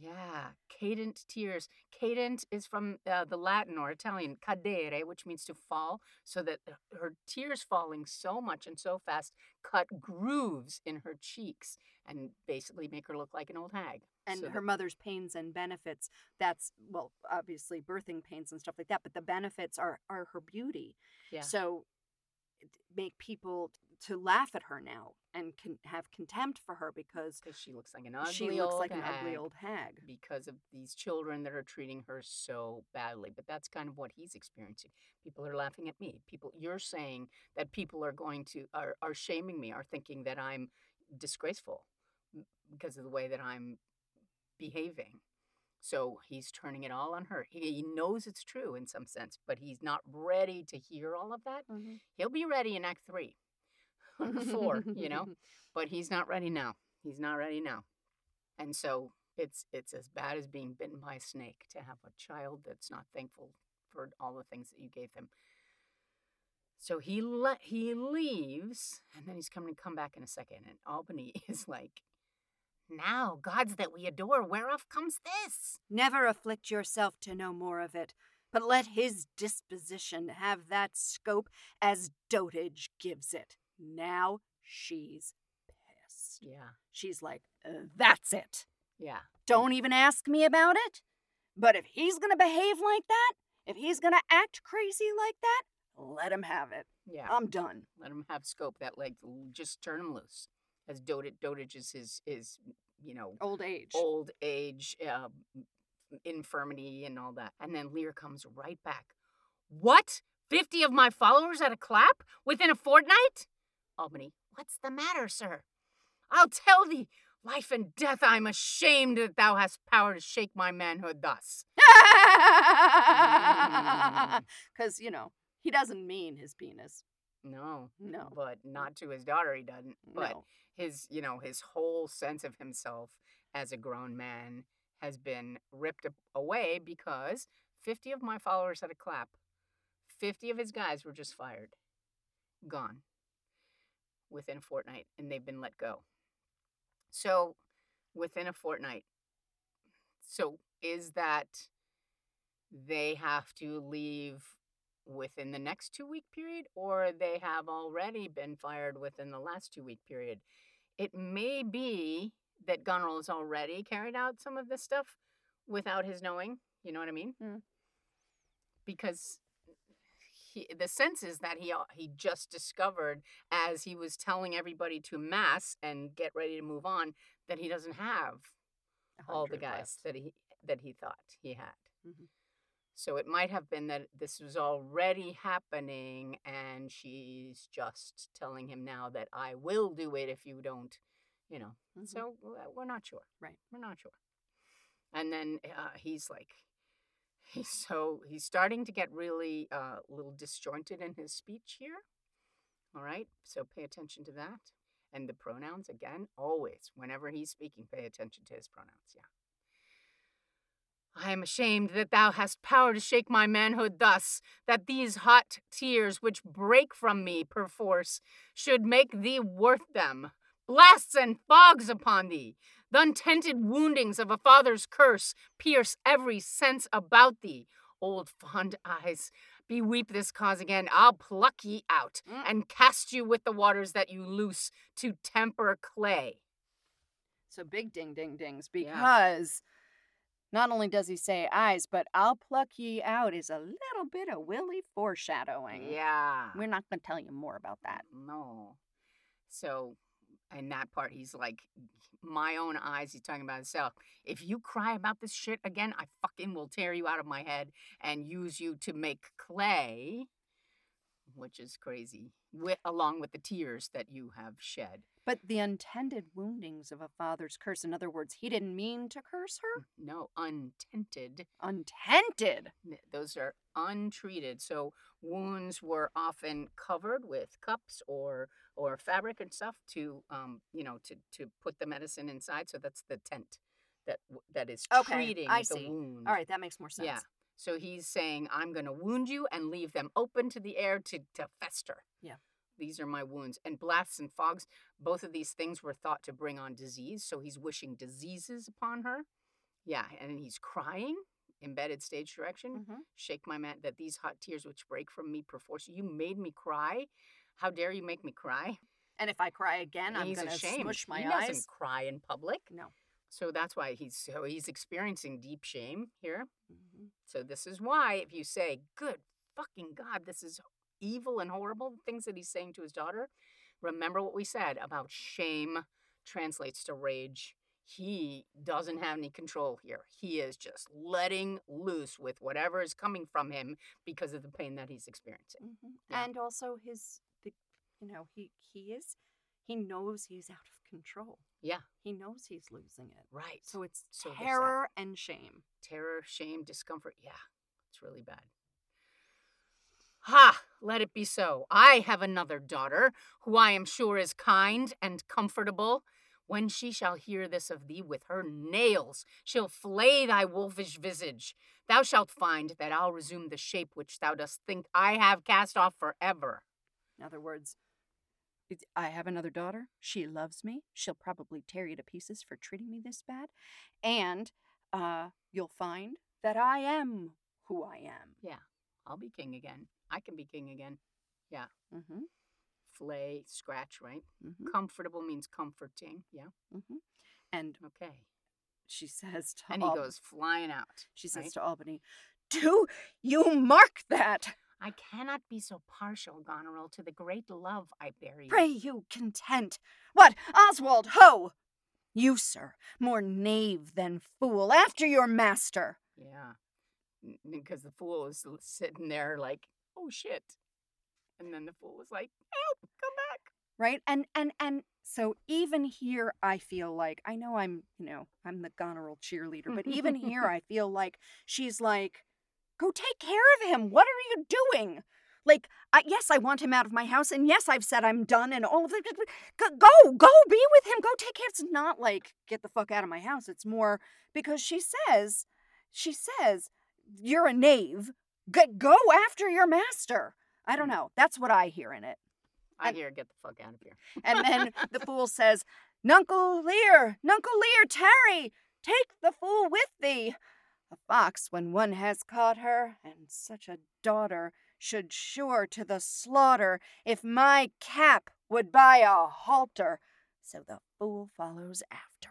[SPEAKER 2] Yeah, cadent tears. Cadent is from uh, the Latin or Italian cadere, which means to fall, so that her tears falling so much and so fast cut grooves in her cheeks and basically make her look like an old hag.
[SPEAKER 3] And
[SPEAKER 2] So
[SPEAKER 3] her
[SPEAKER 2] that-
[SPEAKER 3] mother's pains and benefits. That's well, obviously birthing pains and stuff like that. But the benefits are are her beauty.
[SPEAKER 2] Yeah.
[SPEAKER 3] So make people to laugh at her now and can have contempt for her because
[SPEAKER 2] she looks like an ugly
[SPEAKER 3] she looks
[SPEAKER 2] old
[SPEAKER 3] like an ugly
[SPEAKER 2] hag
[SPEAKER 3] old hag.
[SPEAKER 2] because of these children that are treating her so badly. But that's kind of what he's experiencing. People are laughing at me. People, you're saying that people are going to are are shaming me, are thinking that I'm disgraceful because of the way that I'm behaving. So he's turning it all on her. He, he knows it's true in some sense, but he's not ready to hear all of that.
[SPEAKER 3] Mm-hmm.
[SPEAKER 2] He'll be ready in Act Three, *laughs* Four, you know, *laughs* but he's not ready now. He's not ready now, and so it's it's as bad as being bitten by a snake to have a child that's not thankful for all the things that you gave him. So he let he leaves, and then he's coming to come back in a second. And Albany *laughs* is like, "Now, gods that we adore, whereof comes this?"
[SPEAKER 3] Never afflict yourself to know more of it, but let his disposition have that scope as dotage gives it. Now she's pissed.
[SPEAKER 2] Yeah,
[SPEAKER 3] She's like, "Uh, that's it.
[SPEAKER 2] yeah,
[SPEAKER 3] Don't even ask me about it. But if he's gonna behave like that, if he's gonna act crazy like that, let him have it.
[SPEAKER 2] yeah.
[SPEAKER 3] I'm done.
[SPEAKER 2] Let him have scope. That like, just turn him loose. As dotage, dotage is his his you know
[SPEAKER 3] Old age.
[SPEAKER 2] old age, uh, infirmity, and all that. And then Lear comes right back. What? 50 of my followers at a clap within a fortnight? Albany, what's the matter, sir? I'll tell thee, life and death, I'm ashamed that thou hast power to shake my manhood thus. *laughs*
[SPEAKER 3] Because, you know, he doesn't mean his penis.
[SPEAKER 2] No,
[SPEAKER 3] No.
[SPEAKER 2] but not to his daughter, he doesn't. But
[SPEAKER 3] no.
[SPEAKER 2] his, you know, his whole sense of himself as a grown man has been ripped away because 50 of my followers had a clap. 50 of his guys were just fired, gone within a fortnight, and they've been let go. So, within a fortnight. So, is that they have to leave within the next two week period, or they have already been fired within the last two week period? It may be that has already carried out some of this stuff without his knowing. You know what I mean?
[SPEAKER 3] Mm.
[SPEAKER 2] Because he, the sense is that he he just discovered as he was telling everybody to mass and get ready to move on that he doesn't have all the guys
[SPEAKER 3] left.
[SPEAKER 2] that he that he thought he had.
[SPEAKER 3] Mhm.
[SPEAKER 2] So it might have been that this was already happening, and she's just telling him now that I will do it if you don't, you know.
[SPEAKER 3] Mhm.
[SPEAKER 2] So uh, we're not sure.
[SPEAKER 3] Right.
[SPEAKER 2] We're not sure. And then uh, he's like, *laughs* so he's starting to get really uh, a little disjointed in his speech here. All right. So pay attention to that. And the pronouns again, always, whenever he's speaking, pay attention to his pronouns. Yeah. I am ashamed that thou hast power to shake my manhood thus, that these hot tears which break from me perforce should make thee worth them. Blasts and fogs upon thee, the untented woundings of a father's curse pierce every sense about thee. Old fond eyes, beweep this cause again. I'll pluck ye out
[SPEAKER 3] Mm.
[SPEAKER 2] and cast you with the waters that you loose to temper clay.
[SPEAKER 3] So big ding ding dings
[SPEAKER 2] Yeah.
[SPEAKER 3] because not only does he say eyes, but I'll pluck ye out is a little bit of Willie foreshadowing.
[SPEAKER 2] Yeah.
[SPEAKER 3] We're not going to tell you more about that.
[SPEAKER 2] No. So, in that part, he's like, my own eyes, he's talking about himself. If you cry about this shit again, I fucking will tear you out of my head and use you to make clay, which is crazy, with, along with the tears that you have shed.
[SPEAKER 3] But the unintended woundings of a father's curse, in other words, he didn't mean to curse her?
[SPEAKER 2] No, untented.
[SPEAKER 3] Untented.
[SPEAKER 2] Those are untreated. So wounds were often covered with cups or or fabric and stuff to um you know to to put the medicine inside. So that's the tent that that is
[SPEAKER 3] Okay,
[SPEAKER 2] treating
[SPEAKER 3] I
[SPEAKER 2] the
[SPEAKER 3] see.
[SPEAKER 2] wound.
[SPEAKER 3] All right, that makes more sense.
[SPEAKER 2] Yeah. So he's saying I'm going to wound you and leave them open to the air to to fester.
[SPEAKER 3] Yeah.
[SPEAKER 2] These are my wounds. And blasts and fogs, both of these things were thought to bring on disease. So he's wishing diseases upon her. Yeah. And he's crying, embedded stage direction
[SPEAKER 3] Mhm.
[SPEAKER 2] shake my mat that these hot tears which break from me perforce you made me cry how dare you make me cry
[SPEAKER 3] And if I cry again, I'm
[SPEAKER 2] he's
[SPEAKER 3] going to
[SPEAKER 2] ashamed
[SPEAKER 3] smush my
[SPEAKER 2] he
[SPEAKER 3] eyes.
[SPEAKER 2] doesn't cry in public
[SPEAKER 3] No.
[SPEAKER 2] so that's why he's so he's experiencing deep shame here
[SPEAKER 3] Mhm.
[SPEAKER 2] so this is why if you say good fucking god this is evil and horrible the things that he's saying to his daughter remember what we said about shame translates to rage he doesn't have any control here he is just letting loose with whatever is coming from him because of the pain that he's experiencing
[SPEAKER 3] Mhm.
[SPEAKER 2] Yeah.
[SPEAKER 3] And also his, you know, he he is he knows he's out of control.
[SPEAKER 2] Yeah.
[SPEAKER 3] He knows he's losing it.
[SPEAKER 2] Right.
[SPEAKER 3] So it's
[SPEAKER 2] So
[SPEAKER 3] terror and shame.
[SPEAKER 2] terror, shame, discomfort. Yeah, it's really bad. Ha! Let it be so. I have another daughter, who I am sure is kind and comfortable. When she shall hear this of thee with her nails, she'll flay thy wolfish visage. Thou shalt find that I'll resume the shape which thou dost think I have cast off forever.
[SPEAKER 3] In other words, I have another daughter. She loves me. She'll probably tear you to pieces for treating me this bad. And uh, you'll find that I am who I am. Yeah.
[SPEAKER 2] I'll be king again. I can be king again. Yeah.
[SPEAKER 3] Mm-hmm,
[SPEAKER 2] Flay, scratch, right?
[SPEAKER 3] mm-hmm,
[SPEAKER 2] Comfortable means comforting. Yeah.
[SPEAKER 3] mm-hmm. And
[SPEAKER 2] Okay.
[SPEAKER 3] she says to
[SPEAKER 2] And he
[SPEAKER 3] Al-
[SPEAKER 2] goes flying out.
[SPEAKER 3] she says
[SPEAKER 2] right?
[SPEAKER 3] to Albany, "Do you mark that?
[SPEAKER 2] I cannot be so partial, Goneril, to the great love I bear you.
[SPEAKER 3] Pray you content. What, Oswald, ho! You, sir, more knave than fool, after your master.
[SPEAKER 2] Yeah. Because the fool is sitting there like, oh shit. And then the fool is like, help, come back.
[SPEAKER 3] right and and and so even here i feel like i know i'm you know i'm the goneril cheerleader but even here *laughs* i feel like she's like go take care of him. What are you doing? Like I, yes i want him out of my house and yes i've said i'm done and all of it go go be with him. Go take care. It's not like get the fuck out of my house. It's more because she says she says you're a knave. Go, go after your master. I don't mm. know. That's what i hear in it.
[SPEAKER 2] I
[SPEAKER 3] And-
[SPEAKER 2] hear, get the fuck out of here.
[SPEAKER 3] and then *laughs* the fool says, Nuncle Lear, Nuncle Lear, tarry, take the fool with thee. A fox, when one has caught her, and such a daughter, should sure to the slaughter, if my cap would buy a halter. So the fool follows after.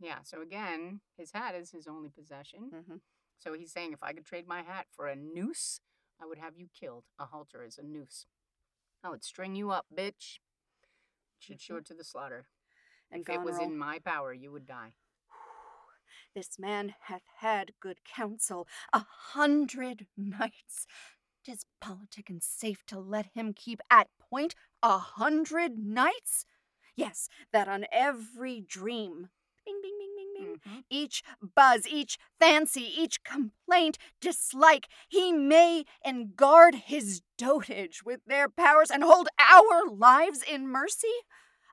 [SPEAKER 2] Yeah, so again, his hat is his only possession.
[SPEAKER 3] Mm-hmm.
[SPEAKER 2] So he's saying, if I could trade my hat for a noose, I would have you killed. A halter is a noose. I would string you up, bitch. Should
[SPEAKER 3] Mhm.
[SPEAKER 2] sure to the slaughter.
[SPEAKER 3] And
[SPEAKER 2] if it was in my power, you would die.
[SPEAKER 3] This man hath had good counsel a hundred *laughs* knights. Tis politic and safe to let him keep at point a hundred knights. Yes, that on every dream, bing, bing, bing, bing, bing,
[SPEAKER 2] Mhm.
[SPEAKER 3] each buzz, each fancy, each complaint, dislike, he may and guard his dotage with their powers and hold our lives in mercy?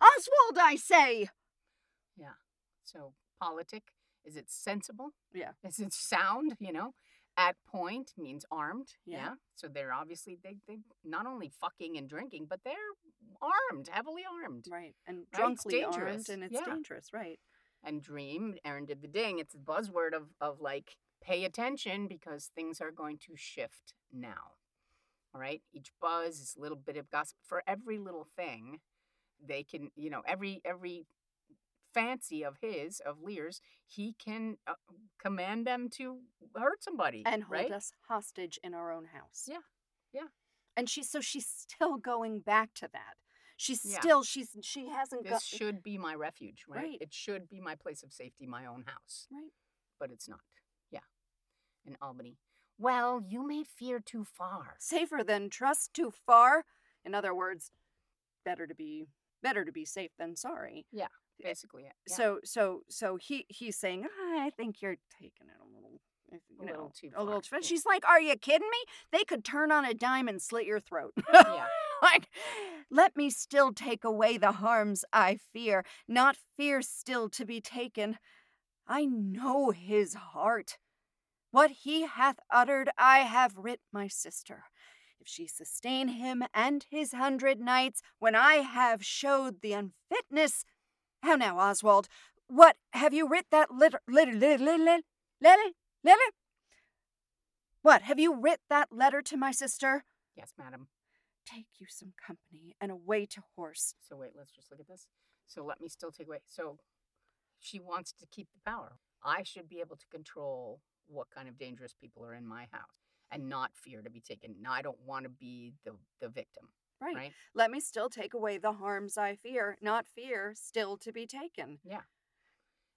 [SPEAKER 3] Oswald, I say!
[SPEAKER 2] Yeah, so politic, is it sensible?
[SPEAKER 3] Yeah.
[SPEAKER 2] Is it sound? You know, at point means armed.
[SPEAKER 3] Yeah.
[SPEAKER 2] So they're obviously they they not only fucking and drinking, but they're armed, heavily armed.
[SPEAKER 3] Right, and
[SPEAKER 2] Right, it's
[SPEAKER 3] armed,
[SPEAKER 2] dangerous.
[SPEAKER 3] and it's
[SPEAKER 2] Yeah.
[SPEAKER 3] dangerous, right?
[SPEAKER 2] And dream, Erin did the ding. It's a buzzword of of like pay attention because things are going to shift now. All right. Each buzz is a little bit of gossip for every little thing. They can, you know, every every fancy of his of Lear's, he can uh, command them to hurt somebody
[SPEAKER 3] and hold
[SPEAKER 2] right?
[SPEAKER 3] us hostage in our own house.
[SPEAKER 2] Yeah, yeah.
[SPEAKER 3] And she, so she's still going back to that. She's
[SPEAKER 2] Yeah.
[SPEAKER 3] still she's she hasn't
[SPEAKER 2] This
[SPEAKER 3] got
[SPEAKER 2] should be my refuge, right?
[SPEAKER 3] Right.
[SPEAKER 2] It should be my place of safety, my own house.
[SPEAKER 3] right.
[SPEAKER 2] But it's not. Yeah. In Albany. Well, you may fear too far.
[SPEAKER 3] Safer than trust too far. In other words, better to be better to be safe than sorry.
[SPEAKER 2] Basically, it. Yeah.
[SPEAKER 3] So so so he he's saying, ah, I think you're taking it a little eh, you
[SPEAKER 2] A
[SPEAKER 3] know,
[SPEAKER 2] little too
[SPEAKER 3] a little
[SPEAKER 2] far,
[SPEAKER 3] too
[SPEAKER 2] yeah.
[SPEAKER 3] She's like, Are you kidding me? They could turn on a dime and slit your throat.
[SPEAKER 2] yeah. *laughs*
[SPEAKER 3] like, let me still take away the harms I fear, not fear still to be taken. I know his heart. What he hath uttered, I have writ my sister. If she sustain him and his hundred knights, when I have showed the unfitness. How now, Oswald? What have you writ that letter? Letter, letter, letter, letter? What have you writ that letter to my sister?
[SPEAKER 2] Yes, madam.
[SPEAKER 3] Take you some company and away to horse.
[SPEAKER 2] So wait, let's just look at this. So let me still take away. So she wants to keep the power. I should be able to control what kind of dangerous people are in my house and not fear to be taken. Now I don't want to be the the victim,
[SPEAKER 3] Right.
[SPEAKER 2] right?
[SPEAKER 3] Let me still take away the harms I fear, not fear still to be taken. Yeah.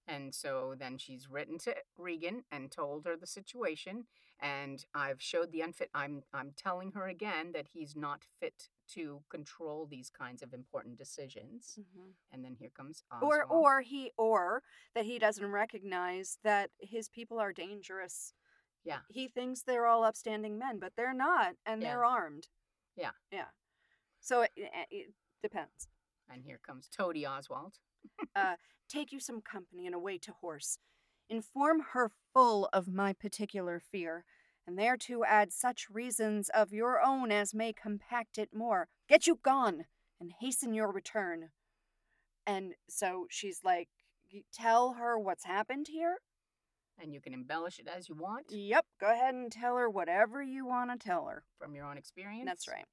[SPEAKER 2] And so then she's written to Regan and told her the situation. And I've showed the unfit. I'm I'm telling her again that he's not fit to control these kinds of important decisions.
[SPEAKER 3] Mhm.
[SPEAKER 2] And then here comes
[SPEAKER 3] Or or he or that he doesn't recognize that his people are dangerous.
[SPEAKER 2] Yeah.
[SPEAKER 3] He thinks they're all upstanding men, but they're not, and
[SPEAKER 2] Yeah.
[SPEAKER 3] they're armed.
[SPEAKER 2] Yeah.
[SPEAKER 3] Yeah. So it, it, depends.
[SPEAKER 2] and here comes Toady Oswald. *laughs*
[SPEAKER 3] Uh, Take you some company and away to horse. Inform her full of my particular fear, and thereto add such reasons of your own as may compact it more. Get you gone, and hasten your return. And so she's like, tell her what's happened here.
[SPEAKER 2] And you can embellish it as you want
[SPEAKER 3] Yep, go ahead and tell her whatever you want to tell her.
[SPEAKER 2] from your own experience.
[SPEAKER 3] That's right.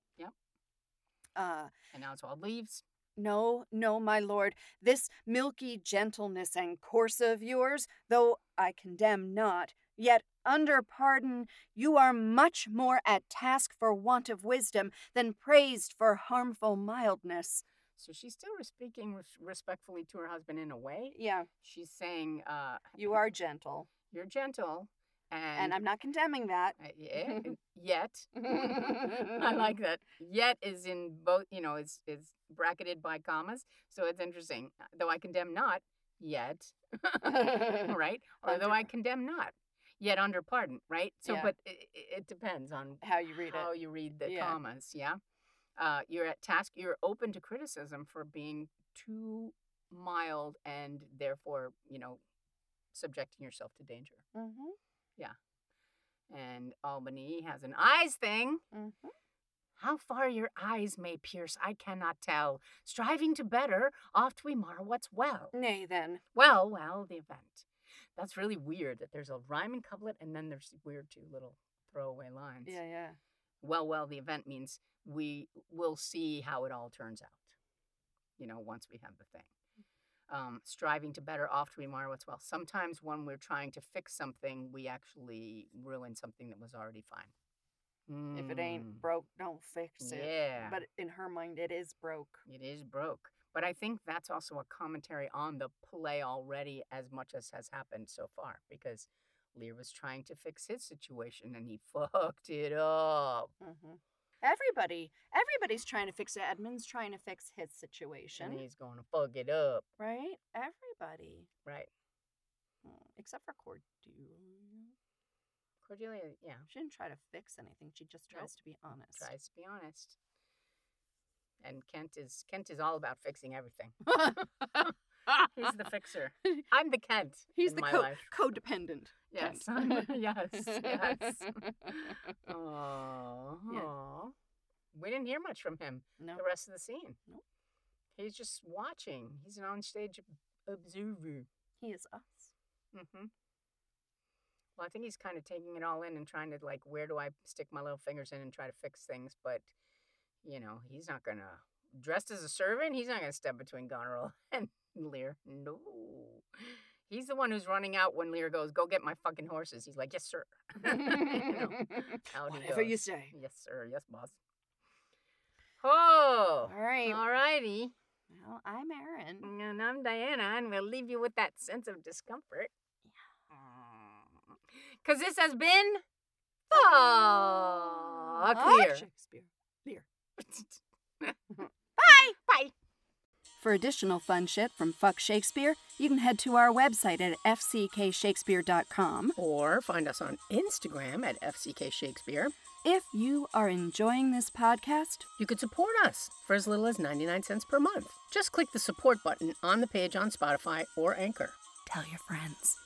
[SPEAKER 3] Uh,
[SPEAKER 2] And Oswald leaves.
[SPEAKER 3] No, no, my lord, this milky gentleness and course of yours, though I condemn not, yet under pardon you are much more at task for want of wisdom than praised for harmful mildness.
[SPEAKER 2] So she's still speaking respectfully to her husband in a way.
[SPEAKER 3] Yeah,
[SPEAKER 2] She's saying, uh,
[SPEAKER 3] you are gentle,
[SPEAKER 2] "You're gentle," and,
[SPEAKER 3] and I'm not condemning that.
[SPEAKER 2] uh, yeah, *laughs* yet. *laughs* I like *laughs* that. Yet is in both. You know, is is bracketed by commas. So it's interesting. Though I condemn not yet, right? Or though I condemn not yet under pardon, right? So,
[SPEAKER 3] Yeah.
[SPEAKER 2] but it, it depends on
[SPEAKER 3] how you read
[SPEAKER 2] how
[SPEAKER 3] it.
[SPEAKER 2] How you read the
[SPEAKER 3] Yeah.
[SPEAKER 2] commas. Yeah. Uh, you're at task. You're open to criticism for being too mild and therefore, you know, subjecting yourself to danger.
[SPEAKER 3] Mm-hmm.
[SPEAKER 2] And Albany has an eyes thing.
[SPEAKER 3] Mm-hmm.
[SPEAKER 2] How far your eyes may pierce, I cannot tell. Striving to better, oft we mar what's well.
[SPEAKER 3] Nay, then.
[SPEAKER 2] Well, well, the event. That's really weird that there's a rhyming couplet and then there's weird two little throwaway lines.
[SPEAKER 3] Yeah, yeah.
[SPEAKER 2] Well, well, the event means we will see how it all turns out. You know, once we have the thing. Um, striving to better, off to mar what's well. Sometimes when we're trying to fix something, we actually ruin something that was already fine.
[SPEAKER 3] If it ain't
[SPEAKER 2] Mm,
[SPEAKER 3] broke, don't fix it.
[SPEAKER 2] Yeah.
[SPEAKER 3] But in her mind, it is broke.
[SPEAKER 2] It is broke. But I think that's also a commentary on the play already as much as has happened so far because Lear was trying to fix his situation and he *laughs* fucked it up.
[SPEAKER 3] hmm Everybody, everybody's trying to fix it. Edmund's trying to fix his situation,
[SPEAKER 2] And he's going to fuck it up.
[SPEAKER 3] right? Everybody,
[SPEAKER 2] Right.
[SPEAKER 3] Mm, except for Cordelia.
[SPEAKER 2] Cordelia, yeah,
[SPEAKER 3] She didn't try to fix anything. She just
[SPEAKER 2] Nope.
[SPEAKER 3] tries to be honest.
[SPEAKER 2] tries to be honest. And Kent is Kent is all about fixing everything. *laughs* *laughs* He's the fixer. *laughs* I'm the Kent.
[SPEAKER 3] He's the co-
[SPEAKER 2] life.
[SPEAKER 3] codependent.
[SPEAKER 2] Yes. *laughs* *laughs* Yes. Yes.
[SPEAKER 3] Oh.
[SPEAKER 2] Aww.
[SPEAKER 3] Yeah.
[SPEAKER 2] We didn't hear much from him
[SPEAKER 3] no.
[SPEAKER 2] the rest of the scene.
[SPEAKER 3] Nope.
[SPEAKER 2] He's just watching. He's an onstage observer.
[SPEAKER 3] He is us.
[SPEAKER 2] Mm-hmm. Well, I think he's kind of taking it all in and trying to like, where do I stick my little fingers in and try to fix things? But you know, he's not gonna. Dressed as a servant, he's not gonna step between Goneril and Lear. No. He's the one who's running out when Lear goes, "Go get my fucking horses." He's like, "Yes, sir." *laughs* *laughs* You know, *laughs* out he
[SPEAKER 3] Whatever you say.
[SPEAKER 2] Yes, sir. Yes, boss. Oh,
[SPEAKER 3] All right.
[SPEAKER 2] all righty.
[SPEAKER 3] Well, I'm Erin.
[SPEAKER 2] And I'm Diana, and we'll leave you with that sense of discomfort. Because this has been Fuck Lear.
[SPEAKER 3] Shakespeare. Lear.
[SPEAKER 2] Bye. Bye.
[SPEAKER 3] For additional fun shit from Fuck Shakespeare, you can head to our website at fckshakespeare.com.
[SPEAKER 2] Or find us on Instagram at fckshakespeare.
[SPEAKER 3] If you are enjoying this podcast,
[SPEAKER 2] You could support us for as little as 99 cents per month. Just click the support button on the page on Spotify or Anchor.
[SPEAKER 3] tell your friends.